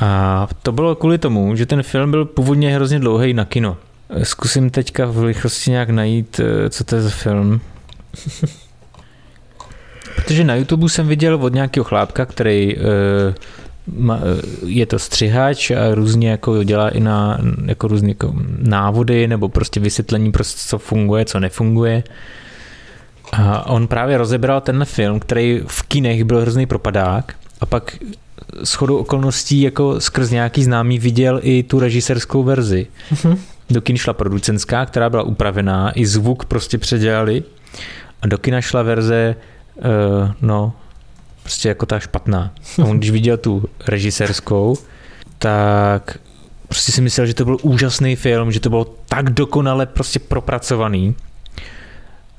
A to bylo kvůli tomu, že ten film byl původně hrozně dlouhý na kino. Zkusím teďka v rychlosti nějak najít, eh, co to je za film. <laughs> Protože na YouTube jsem viděl od nějakého chlápka, který uh, ma, je to střihač a různě jako dělá i na jako různé jako návody nebo prostě vysvětlení, prostě co funguje, co nefunguje. A on právě rozebral ten film, který v kinech byl hrozný propadák a pak s chodou okolností jako skrz nějaký známý viděl i tu režisérskou verzi. Mm-hmm. Do kin šla producentská, která byla upravená, i zvuk prostě předělali a do kina šla verze uh, no, prostě jako ta špatná. A on když viděl tu režisérskou, tak prostě si myslel, že to byl úžasný film, že to bylo tak dokonale prostě propracovaný,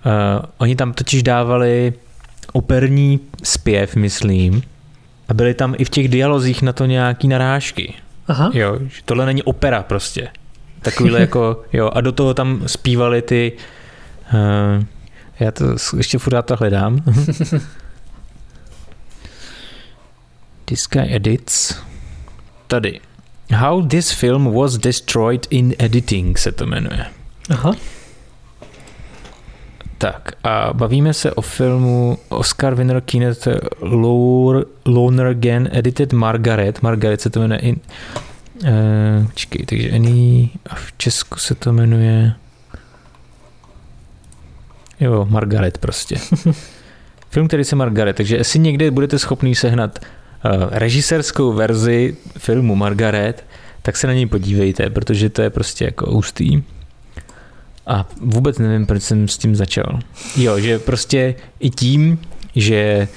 Uh, oni tam totiž dávali operní zpěv, myslím, a byly tam i v těch dialozích na to nějaký narážky. Aha. Jo, že tohle není opera prostě. Takovýhle <laughs> jako, jo, a do toho tam zpívali ty, uh, já to ještě furt to hledám. <laughs> This guy edits. Tady. How this film was destroyed in editing se to jmenuje. Aha. Tak a bavíme se o filmu Oscar winner Kenneth Lonergan edited Margaret. Margaret se to jmenuje in, uh, čekej, takže any, a v Česku se to jmenuje jo, Margaret prostě. <laughs> Film, který se Margaret, takže jestli někde budete schopný sehnat uh, režisérskou verzi filmu Margaret, tak se na něj podívejte, protože to je prostě jako ústý. A vůbec nevím, proč jsem s tím začal. Jo, že prostě i tím, že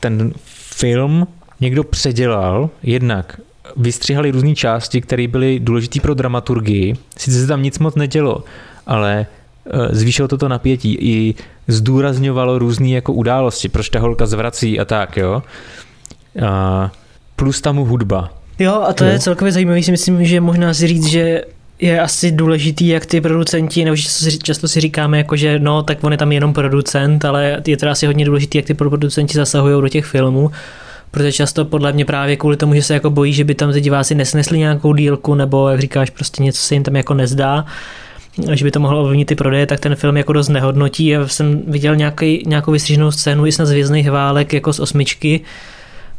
ten film někdo předělal, jednak vystřihali různé části, které byly důležité pro dramaturgii. Sice se tam nic moc nedělo, ale e, zvýšilo toto napětí i zdůrazňovalo různé jako události, proč ta holka zvrací a tak, jo. A plus tam hudba. Jo, a to jo. je celkově zajímavé, si myslím, že možná si říct, že je asi důležitý, jak ty producenti, nebo často si, říkáme, jako, že no, tak on je tam jenom producent, ale je teda asi hodně důležitý, jak ty producenti zasahují do těch filmů, protože často podle mě právě kvůli tomu, že se jako bojí, že by tam ty diváci nesnesli nějakou dílku, nebo jak říkáš, prostě něco se jim tam jako nezdá, že by to mohlo ovlivnit ty prodeje, tak ten film jako dost nehodnotí. Já jsem viděl nějaký, nějakou vystříženou scénu i snad z Vězných válek jako z osmičky,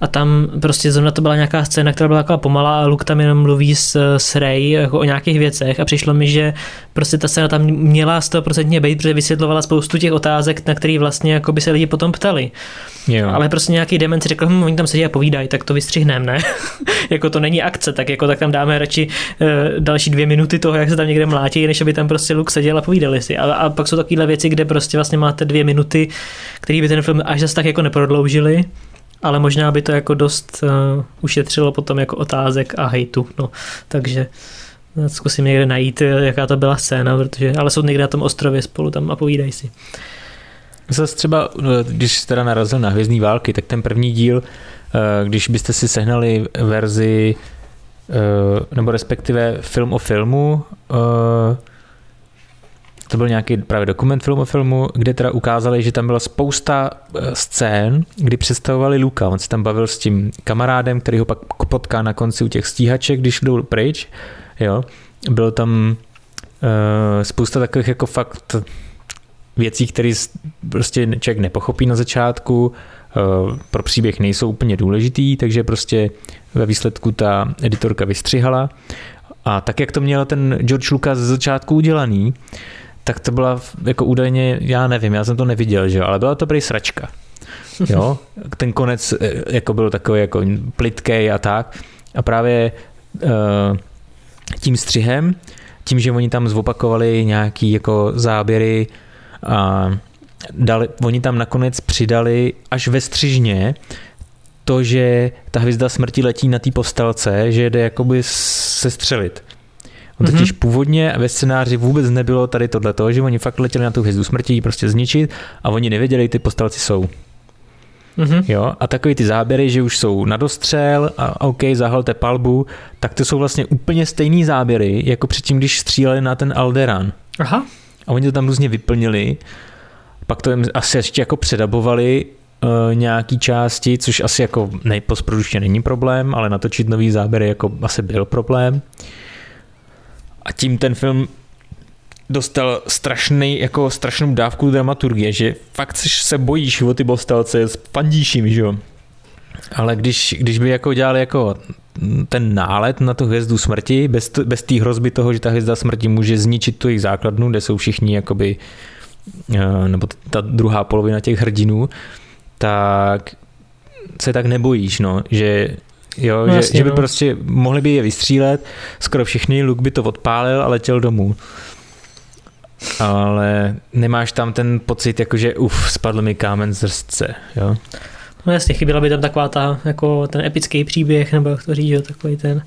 a tam prostě zrovna to byla nějaká scéna, která byla taková pomalá a Luke tam jenom mluví s, s Ray jako o nějakých věcech a přišlo mi, že prostě ta scéna tam měla 100% být, protože vysvětlovala spoustu těch otázek, na které vlastně jako by se lidi potom ptali. Jo. Ale prostě nějaký demenci řekl, hm, oni tam sedí a povídají, tak to vystřihneme, ne? <laughs> jako to není akce, tak jako tak tam dáme radši uh, další dvě minuty toho, jak se tam někde mlátí, než aby tam prostě Luke seděl a povídali si. A, a pak jsou takovéhle věci, kde prostě vlastně máte dvě minuty, které by ten film až zase tak jako neprodloužili, ale možná by to jako dost uh, ušetřilo potom jako otázek a hejtu. No. Takže zkusím někde najít, jaká to byla scéna, protože, ale jsou někde na tom ostrově spolu tam a povídají si. Zase třeba, no, když jste teda narazil na Hvězdní války, tak ten první díl, eh, když byste si sehnali verzi, eh, nebo respektive film o filmu, eh, to byl nějaký právě dokument film o filmu, kde teda ukázali, že tam byla spousta scén, kdy představovali Luka. On se tam bavil s tím kamarádem, který ho pak potká na konci u těch stíhaček, když jdou pryč. Jo. Bylo tam spousta takových jako fakt věcí, které prostě člověk nepochopí na začátku, eh, pro příběh nejsou úplně důležitý, takže prostě ve výsledku ta editorka vystřihala. A tak, jak to měl ten George Lucas ze začátku udělaný, tak to byla jako údajně, já nevím, já jsem to neviděl, že jo, ale byla to prý sračka. Jo, <laughs> ten konec eh, jako byl takový jako plitkej a tak. A právě uh, tím střihem, tím, že oni tam zopakovali nějaký jako záběry a dali, oni tam nakonec přidali až ve střižně to, že ta hvězda smrti letí na té postelce, že jde jakoby se střelit. On totiž mm-hmm. původně ve scénáři vůbec nebylo tady tohleto, že oni fakt letěli na tu hvězdu smrti, ji prostě zničit a oni nevěděli, ty postelci jsou. Mm-hmm. Jo, a takový ty záběry, že už jsou na dostřel a OK, zahalte palbu, tak to jsou vlastně úplně stejný záběry, jako předtím, když stříleli na ten Alderan. Aha. A oni to tam různě vyplnili, pak to asi ještě jako předabovali uh, nějaký části, což asi jako nej, není problém, ale natočit nový záběry jako asi byl problém. Tím ten film dostal strašný, jako strašnou dávku dramaturgie, že fakt se bojíš o ty bostelce, spandíš jim, že jo. Ale když, když by jako dělali jako ten nálet na tu hvězdu smrti, bez, bez té hrozby toho, že ta hvězda smrti může zničit tu jejich základnu, kde jsou všichni jakoby, eh, nebo ta druhá polovina těch hrdinů, tak se tak nebojíš, no, že Jo, no, že, jasně, že by no. prostě mohli by je vystřílet, skoro všichni, Luke by to odpálil a letěl domů. Ale nemáš tam ten pocit, jako že uf, spadl mi kámen z rstce, jo? No jasně, chyběla by tam taková ta, jako ten epický příběh, nebo jak to říct, takový ten...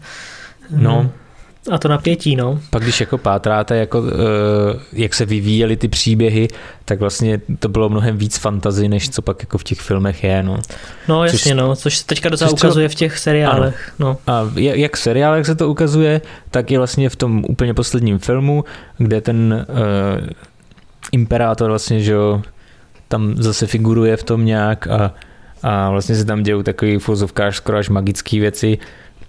No, eh, a to napětí, no. Pak když jako pátráte, jako, uh, jak se vyvíjely ty příběhy, tak vlastně to bylo mnohem víc fantazy, než co pak jako v těch filmech je, no. No jasně, což, no, což se teďka docela ukazuje v těch seriálech, ano. no. A jak v seriálech se to ukazuje, tak je vlastně v tom úplně posledním filmu, kde ten uh, imperátor vlastně, že jo, tam zase figuruje v tom nějak a a vlastně se tam dějou takový v skoro až magické věci,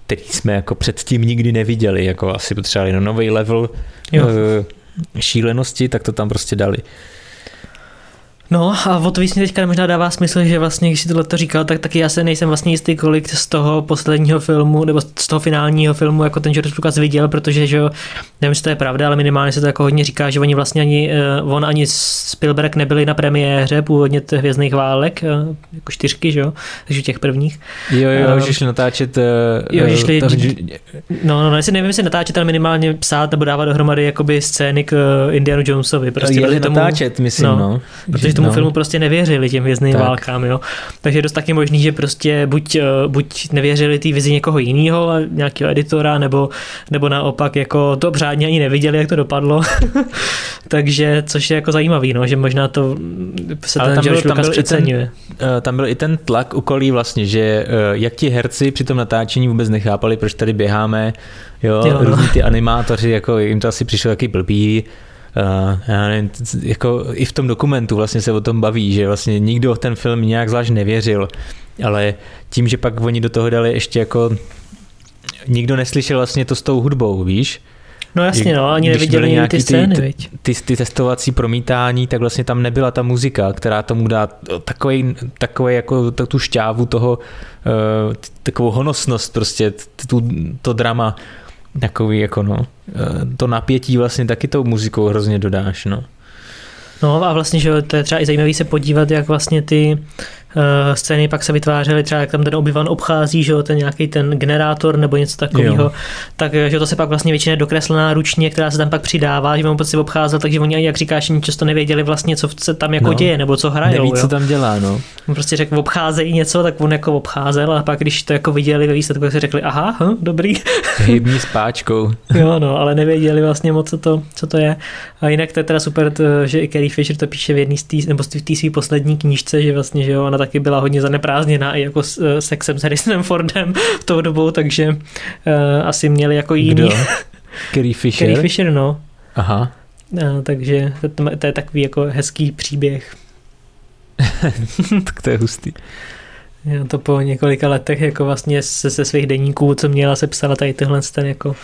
které jsme jako předtím nikdy neviděli, jako asi potřebovali na nový level jo. Eh, šílenosti, tak to tam prostě dali. No a o to víc teďka možná dává smysl, že vlastně, když si tohle to říkal, tak taky já se nejsem vlastně jistý, kolik z toho posledního filmu, nebo z toho finálního filmu, jako ten George Lucas viděl, protože, že nevím, jestli to je pravda, ale minimálně se to jako hodně říká, že oni vlastně ani, uh, on ani Spielberg nebyli na premiéře původně těch Hvězdných válek, uh, jako čtyřky, že jo, takže těch prvních. Jo, jo, uh, že šli natáčet. Jo, že šli, to, no, no, no, jestli nevím, jestli natáčet, ale minimálně psát nebo dávat dohromady jakoby scény k Indianu Jonesovi. Prostě jeli tomu, natáčet, myslím, no. no protože tomu no. filmu prostě nevěřili těm vězným tak. válkám, jo. Takže je dost taky možný, že prostě buď, eh, buď nevěřili té vizi někoho jiného, nějakého editora, nebo, nebo naopak jako to řádně ani neviděli, jak to dopadlo. <laughs> Takže, což je jako zajímavý, no, že možná to se Ale ten tam George byl, tam byl přeceňuje. Ten, uh, tam byl i ten tlak okolí vlastně, že uh, jak ti herci při tom natáčení vůbec nechápali, proč tady běháme, jo, jo. různí ty <laughs> animátoři, jako jim to asi přišlo taky blbý, já nevím, jako i v tom dokumentu vlastně se o tom baví, že vlastně nikdo ten film nějak zvlášť nevěřil, ale tím, že pak oni do toho dali ještě jako nikdo neslyšel vlastně to s tou hudbou, víš? No jasně, no, ani neviděli ty scény, ty, ty, ty, testovací promítání, tak vlastně tam nebyla ta muzika, která tomu dá takový, takový jako tu šťávu toho, uh, takovou honosnost prostě, tu, to drama, takový jako no, eh, to napětí vlastně taky tou muzikou hrozně dodáš, no. No a vlastně, že to je třeba i zajímavý se podívat, jak vlastně ty uh, scény pak se vytvářely, třeba jak tam ten obyvan obchází, že jo, ten nějaký ten generátor nebo něco takového, tak že to se pak vlastně většině dokreslená ručně, která se tam pak přidává, že on prostě obcházel, takže oni, jak říkáš, ani často nevěděli vlastně, co se tam jako no, děje, nebo co hrajou. Neví, jo. co tam dělá, no. On prostě řekl, obcházejí něco, tak on jako obcházel a pak když to jako viděli ve výsledku, tak si řekli, aha, hm, dobrý. Hybní s páčkou. <laughs> jo, no, ale nevěděli vlastně moc, co to, co to je. A jinak to je teda super, to, že i Carrie Fisher to píše v jedné z tý, nebo v té své poslední knížce, že vlastně, že jo, ona taky byla hodně zaneprázdněná i jako s, eh, sexem s Harrisonem Fordem v tou dobou, takže uh, asi měli jako jiný. Kdo? <laughs> Carrie Fisher? Carrie Fisher, no. Aha. Uh, takže to, to je takový jako hezký příběh. <laughs> tak to je hustý. Já to po několika letech jako vlastně se, se svých deníků, co měla, se psala tady tyhle ten jako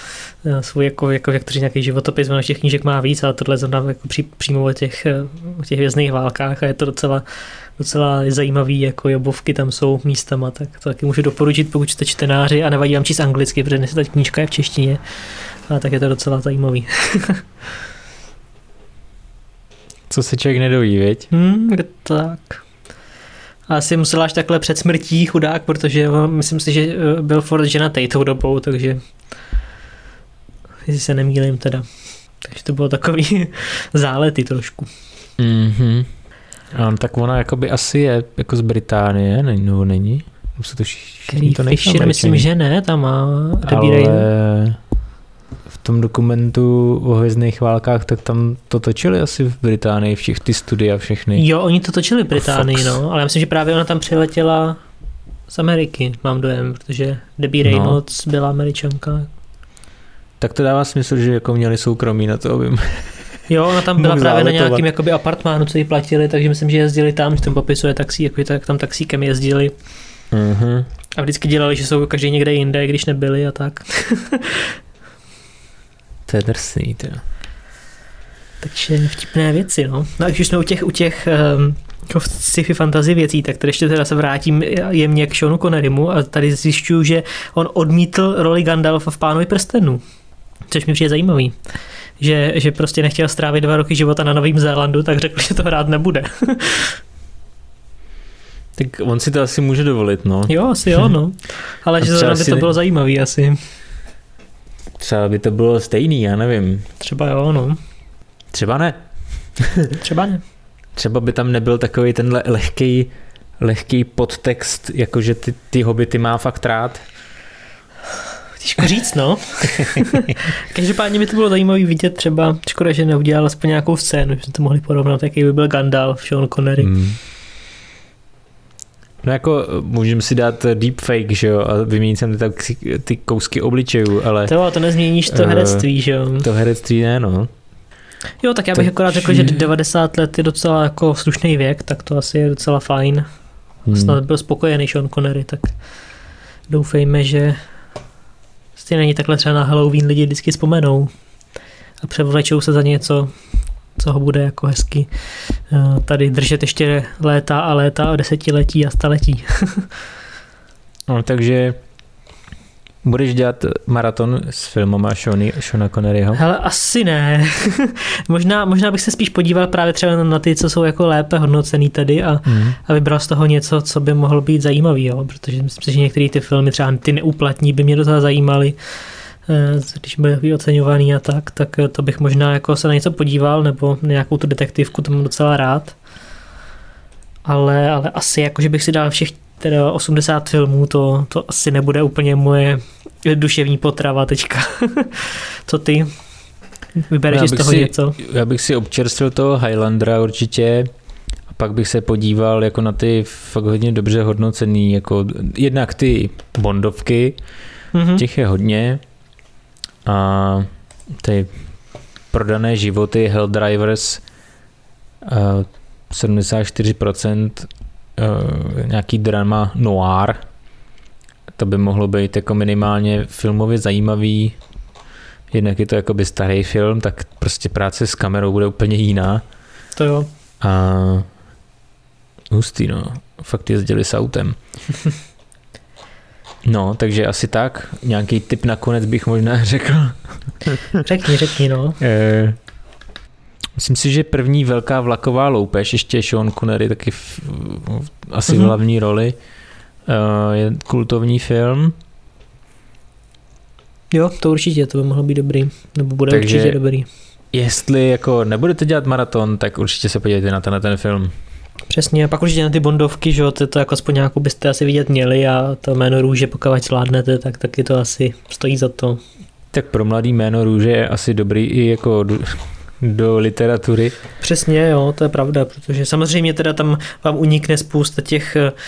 svůj, jako, jako jak to nějaký životopis, ono těch knížek má víc, ale tohle zrovna jako pří, přímo o těch, o těch vězných válkách a je to docela, docela zajímavý, jako jobovky tam jsou místama, tak to taky můžu doporučit, pokud jste čtenáři a nevadí vám číst anglicky, protože dnes ta knížka je v češtině, a tak je to docela zajímavý. <laughs> Co se člověk nedoví, věď? Hmm, tak. A asi musela až takhle před smrtí chudák, protože myslím si, že eh, byl Ford ženatý tou dobou, takže jestli se nemýlím teda. Takže to bylo takový <laughs> zálety trošku. Mhm. Um, tak ona jakoby asi je jako z Británie, není, nebo není? Se to všichni to Fisher, myslím, že ne, tam má Ale v tom dokumentu o hvězdných válkách, tak tam to točili asi v Británii, všech ty studia všechny. Jo, oni to točili v Británii, no, ale já myslím, že právě ona tam přiletěla z Ameriky, mám dojem, protože Debbie no. Reynolds no. byla američanka. Tak to dává smysl, že jako měli soukromí na to, abym Jo, ona tam byla právě na nějakém jakoby apartmánu, co jí platili, takže myslím, že jezdili tam, že tam popisuje taxí, jako tak tam taxíkem jezdili. Uh-huh. A vždycky dělali, že jsou každý někde jinde, když nebyli a tak. <laughs> to je drsný, to. Takže vtipné věci, no. No a když jsme u těch, u těch um, sci-fi fantasy věcí, tak tady ještě teda se vrátím jemně k Seanu Connerymu a tady zjišťuju, že on odmítl roli Gandalfa v Pánovi prstenu, což mi přijde zajímavý že, že prostě nechtěl strávit dva roky života na Novém Zélandu, tak řekl, že to hrát nebude. <laughs> tak on si to asi může dovolit, no. Jo, asi jo, no. Ale <laughs> že by to bylo zajímavé asi. Třeba by to bylo stejný, já nevím. Třeba jo, no. Třeba ne. <laughs> Třeba ne. Třeba by tam nebyl takový tenhle lehký, lehký podtext, jakože ty, ty hobity má fakt rád. Těžko říct, no. <laughs> Každopádně by to bylo zajímavé vidět třeba, škoda, že neudělal aspoň nějakou scénu, že to mohli porovnat, jaký by byl Gandalf, Sean Connery. Hmm. No jako můžeme si dát deepfake, že jo, a vyměnit sem ty, ty kousky obličejů, ale... To, to nezměníš to uh, herectví, že jo. To herectví ne, no. Jo, tak já bych tak... akorát řekl, že 90 let je docela jako slušný věk, tak to asi je docela fajn. Hmm. Snad byl spokojený Sean Connery, tak doufejme, že Prostě není takhle třeba na Halloween lidi vždycky vzpomenou a převlečou se za něco, co ho bude jako hezky eh, tady držet ještě léta a léta a desetiletí a staletí. <laughs> no, takže Budeš dělat maraton s filmama Shony, Shona Conneryho? Hele, asi ne. <laughs> možná, možná bych se spíš podíval právě třeba na ty, co jsou jako lépe hodnocený tady a, mm. a vybral z toho něco, co by mohlo být zajímavý, jo? protože myslím si, že některé ty filmy, třeba ty neuplatní, by mě docela zajímaly eh, když byly oceňovaný a tak, tak to bych možná jako se na něco podíval, nebo nějakou tu detektivku, to mám docela rád. Ale, ale asi jako, že bych si dal všech teda 80 filmů, to, to asi nebude úplně moje duševní potrava teďka. <laughs> Co ty? Vybereš z toho si, něco? Já bych si občerstvil toho Highlandera určitě a pak bych se podíval jako na ty fakt hodně dobře hodnocený, jako jednak ty bondovky, mm-hmm. těch je hodně a ty prodané životy Helldrivers 74% uh, nějaký drama noir, to by mohlo být jako minimálně filmově zajímavý, jednak je to jakoby starý film, tak prostě práce s kamerou bude úplně jiná. To jo. A hustý, no. Fakt jezdili s autem. <laughs> No, takže asi tak. Nějaký tip nakonec bych možná řekl. řekni, řekni, no. Eh, Myslím si, že první velká vlaková loupež, ještě Sean Connery taky v, v, asi mm-hmm. v hlavní roli, uh, je kultovní film. Jo, to určitě, to by mohlo být dobrý, nebo bude Takže určitě dobrý. Jestli jako nebudete dělat maraton, tak určitě se podívejte na ten, na ten film. Přesně, a pak určitě na ty bondovky, že jo, to, to jako aspoň nějakou byste asi vidět měli a to jméno růže, pokud zvládnete, tak taky to asi stojí za to. Tak pro mladý jméno růže je asi dobrý i jako do, literatury. Přesně, jo, to je pravda, protože samozřejmě teda tam vám unikne spousta těch uh,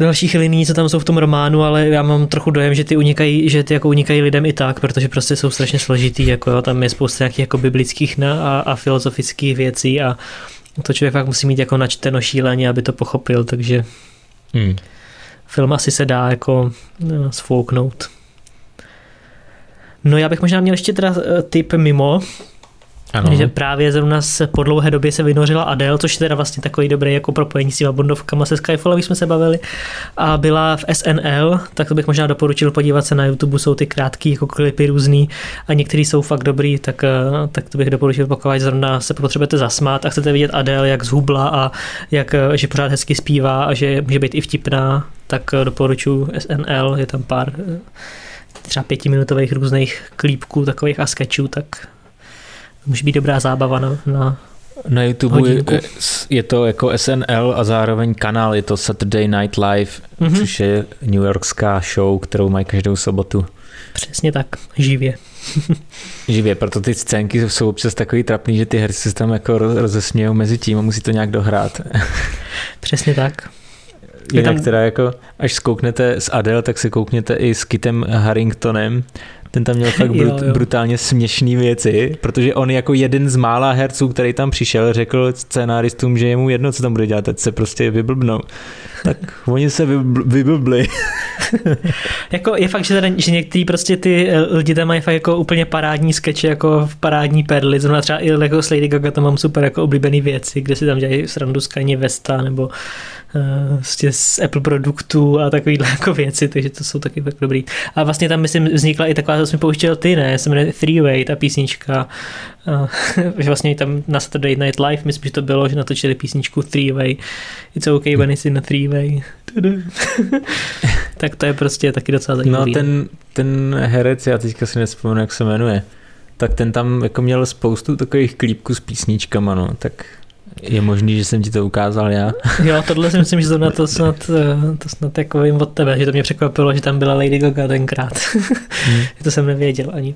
dalších linií, co tam jsou v tom románu, ale já mám trochu dojem, že ty unikají, že ty jako unikají lidem i tak, protože prostě jsou strašně složitý, jako jo, tam je spousta nějakých jako biblických a, a filozofických věcí a to člověk fakt musí mít jako načteno šíleně, aby to pochopil, takže hmm. film asi se dá jako no, sfouknout. No já bych možná měl ještě teda eh, typ mimo, ano. Že právě zrovna se po dlouhé době se vynořila Adele, což je teda vlastně takový dobrý jako propojení s těma Bondovkama se Skyfall, jsme se bavili. A byla v SNL, tak to bych možná doporučil podívat se na YouTube, jsou ty krátké jako klipy různý a některý jsou fakt dobrý, tak, eh, tak to bych doporučil, pokud zrovna se potřebujete zasmát a chcete vidět Adele, jak zhubla a jak, eh, že pořád hezky zpívá a že může být i vtipná, tak eh, doporučuji SNL, je tam pár třeba pětiminutových různých klípků takových a sketchů, tak může být dobrá zábava na, na na YouTube je, je to jako SNL a zároveň kanál, je to Saturday Night Live, mm-hmm. což je New Yorkská show, kterou mají každou sobotu. Přesně tak, živě. <laughs> živě, proto ty scénky jsou občas takový trapný, že ty herci se tam jako rozesmějou mezi tím a musí to nějak dohrát. <laughs> Přesně tak. Jinak tam... teda jako, až zkouknete s Adele, tak se koukněte i s Kitem Harringtonem, ten tam měl fakt <laughs> brut, jo, jo. brutálně směšné věci, protože on jako jeden z mála herců, který tam přišel, řekl scénáristům, že je mu jedno, co tam bude dělat, teď se prostě vyblbnou. Tak <laughs> oni se vyblbli. <laughs> jako je fakt, že, teda, že některý prostě ty eh, lidi tam mají fakt jako úplně parádní skeče, jako v parádní perly, zrovna třeba i jako s Lady Gaga tam mám super jako oblíbený věci, kde si tam dělají srandu z Kanye Vesta nebo vlastně z Apple produktů a takovýhle <laughs> jako věci, takže to jsou taky tak dobrý. A vlastně tam myslím vznikla i taková, co jsem pouštěl ty, ne, se jmenuje Three Way, ta písnička, <laughs> že vlastně tam na Saturday Night Live, myslím, že to bylo, že natočili písničku Three Way, It's okay when it's in a three way. <laughs> tak to je prostě taky docela zajímavý. No ten, ten herec, já teďka si nespomenu, jak se jmenuje, tak ten tam jako měl spoustu takových klípků s písničkama, no, tak je možný, že jsem ti to ukázal já. <laughs> Jo, tohle si myslím, že to na to snad, eh, to snad jako vím od tebe, že to mě překvapilo, že tam byla Lady Gaga tenkrát. Hmm. <laughs> to jsem nevěděl ani.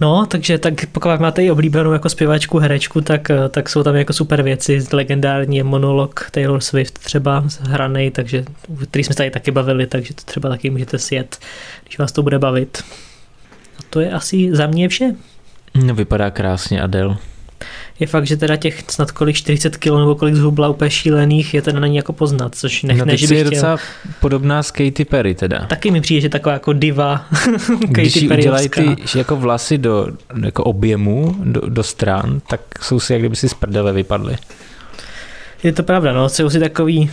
No, takže tak pokud máte i oblíbenou jako zpěvačku, herečku, tak, eh, tak jsou tam jako super věci. Legendární je monolog Taylor Swift třeba hranej, takže, který jsme se tady taky bavili, takže to třeba taky můžete sjet, když vás to bude bavit. A to je asi za mě vše. No, vypadá krásně Adele je fakt, že teda těch snad kolik 40 kg nebo kolik zhubla úplně šílených je teda na ní jako poznat, což nech, no, ne, že bych je chtěl. docela podobná s Katy Perry teda. Taky mi přijde, že taková jako diva <laughs> Když Katy udělají ty jako vlasy do jako objemu, do, do stran, tak jsou si jak kdyby si z prdele vypadly. Je to pravda, no, jsou si takový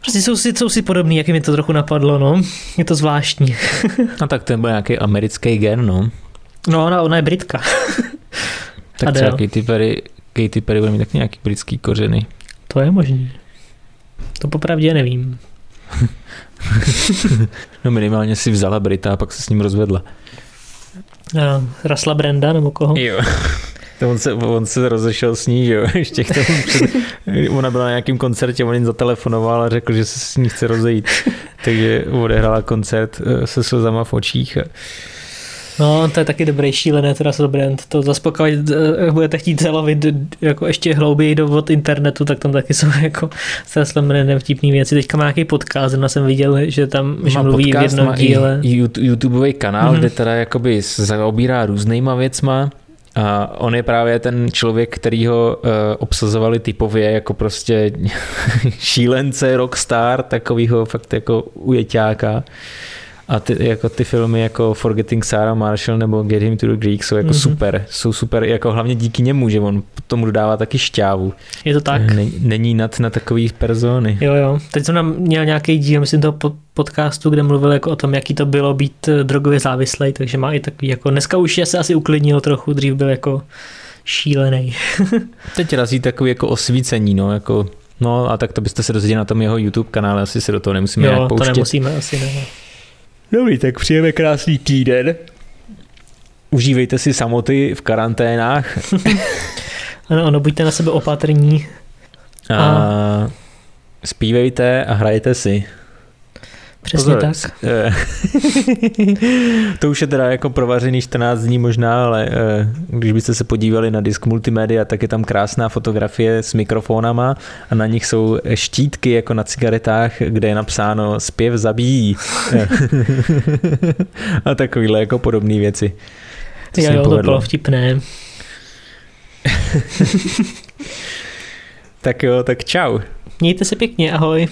Prostě jsou si, jsou si podobný, jak mi to trochu napadlo, no. Je to zvláštní. no tak to byl nějaký americký gen, no. No, ona, ona je Britka. <laughs> Tak Adele. třeba Katy Perry, Katy Perry bude mít tak nějaký britský kořeny. To je možný. To popravdě nevím. <laughs> no minimálně si vzala Brita a pak se s ním rozvedla. A Rasla Brenda nebo koho? Jo. To on se, on se rozešel s ní, že jo, <laughs> ještě k tomu před, ona byla na nějakém koncertě, on jim zatelefonoval a řekl, že se s ní chce rozejít, takže odehrála koncert eh, se slzama v očích a No, to je taky dobrý šílené Russell Brand. To zase pokud eh, budete chtít zalovit jako ještě hlouběji do od internetu, tak tam taky jsou <laughs> jako s Russellem Brandem vtipný věci. Teďka má nějaký podcast, já jsem viděl, že tam má že mluví podcast, v jednom díle. I YouTubeový kanál, mm-hmm. kde teda jakoby zaobírá různýma věcma. A on je právě ten člověk, který ho uh, obsazovali typově jako prostě <laughs> šílence, rockstar, takovýho fakt jako ujeťáka. A ty, jako ty filmy jako Forgetting Sarah Marshall nebo Get Him to the Greek jsou jako mm-hmm. super. Jsou super jako hlavně díky němu, že on tomu dodává taky šťávu. Je to tak. Není, není nad na takový persony. Jo, jo. Teď jsem nám měl nějaký díl, myslím, toho podcastu, kde mluvil jako o tom, jaký to bylo být eh, drogově závislý, takže má i takový jako, dneska už je se asi uklidnil trochu, dřív byl jako šílený. <laughs> Teď razí takový jako osvícení, no, jako No a tak to byste se dozvěděli na tom jeho YouTube kanále, asi se do toho nemusíme jo, nějak pouštět. to nemusíme asi, ne. Dobrý, tak přijeme krásný týden. Užívejte si samoty v karanténách. <laughs> ano, ano, buďte na sebe opatrní. A, a... zpívejte a hrajte si. Přesně Pozor, tak. Eh, <laughs> to už je teda jako provařený 14 dní možná, ale eh, když byste se podívali na disk multimédia, tak je tam krásná fotografie s mikrofonama a na nich jsou štítky jako na cigaretách, kde je napsáno zpěv zabíjí. <laughs> a takovýhle jako podobné věci. To jo, jo, to bylo vtipné. <laughs> tak jo, tak čau. Mějte se pěkně, ahoj.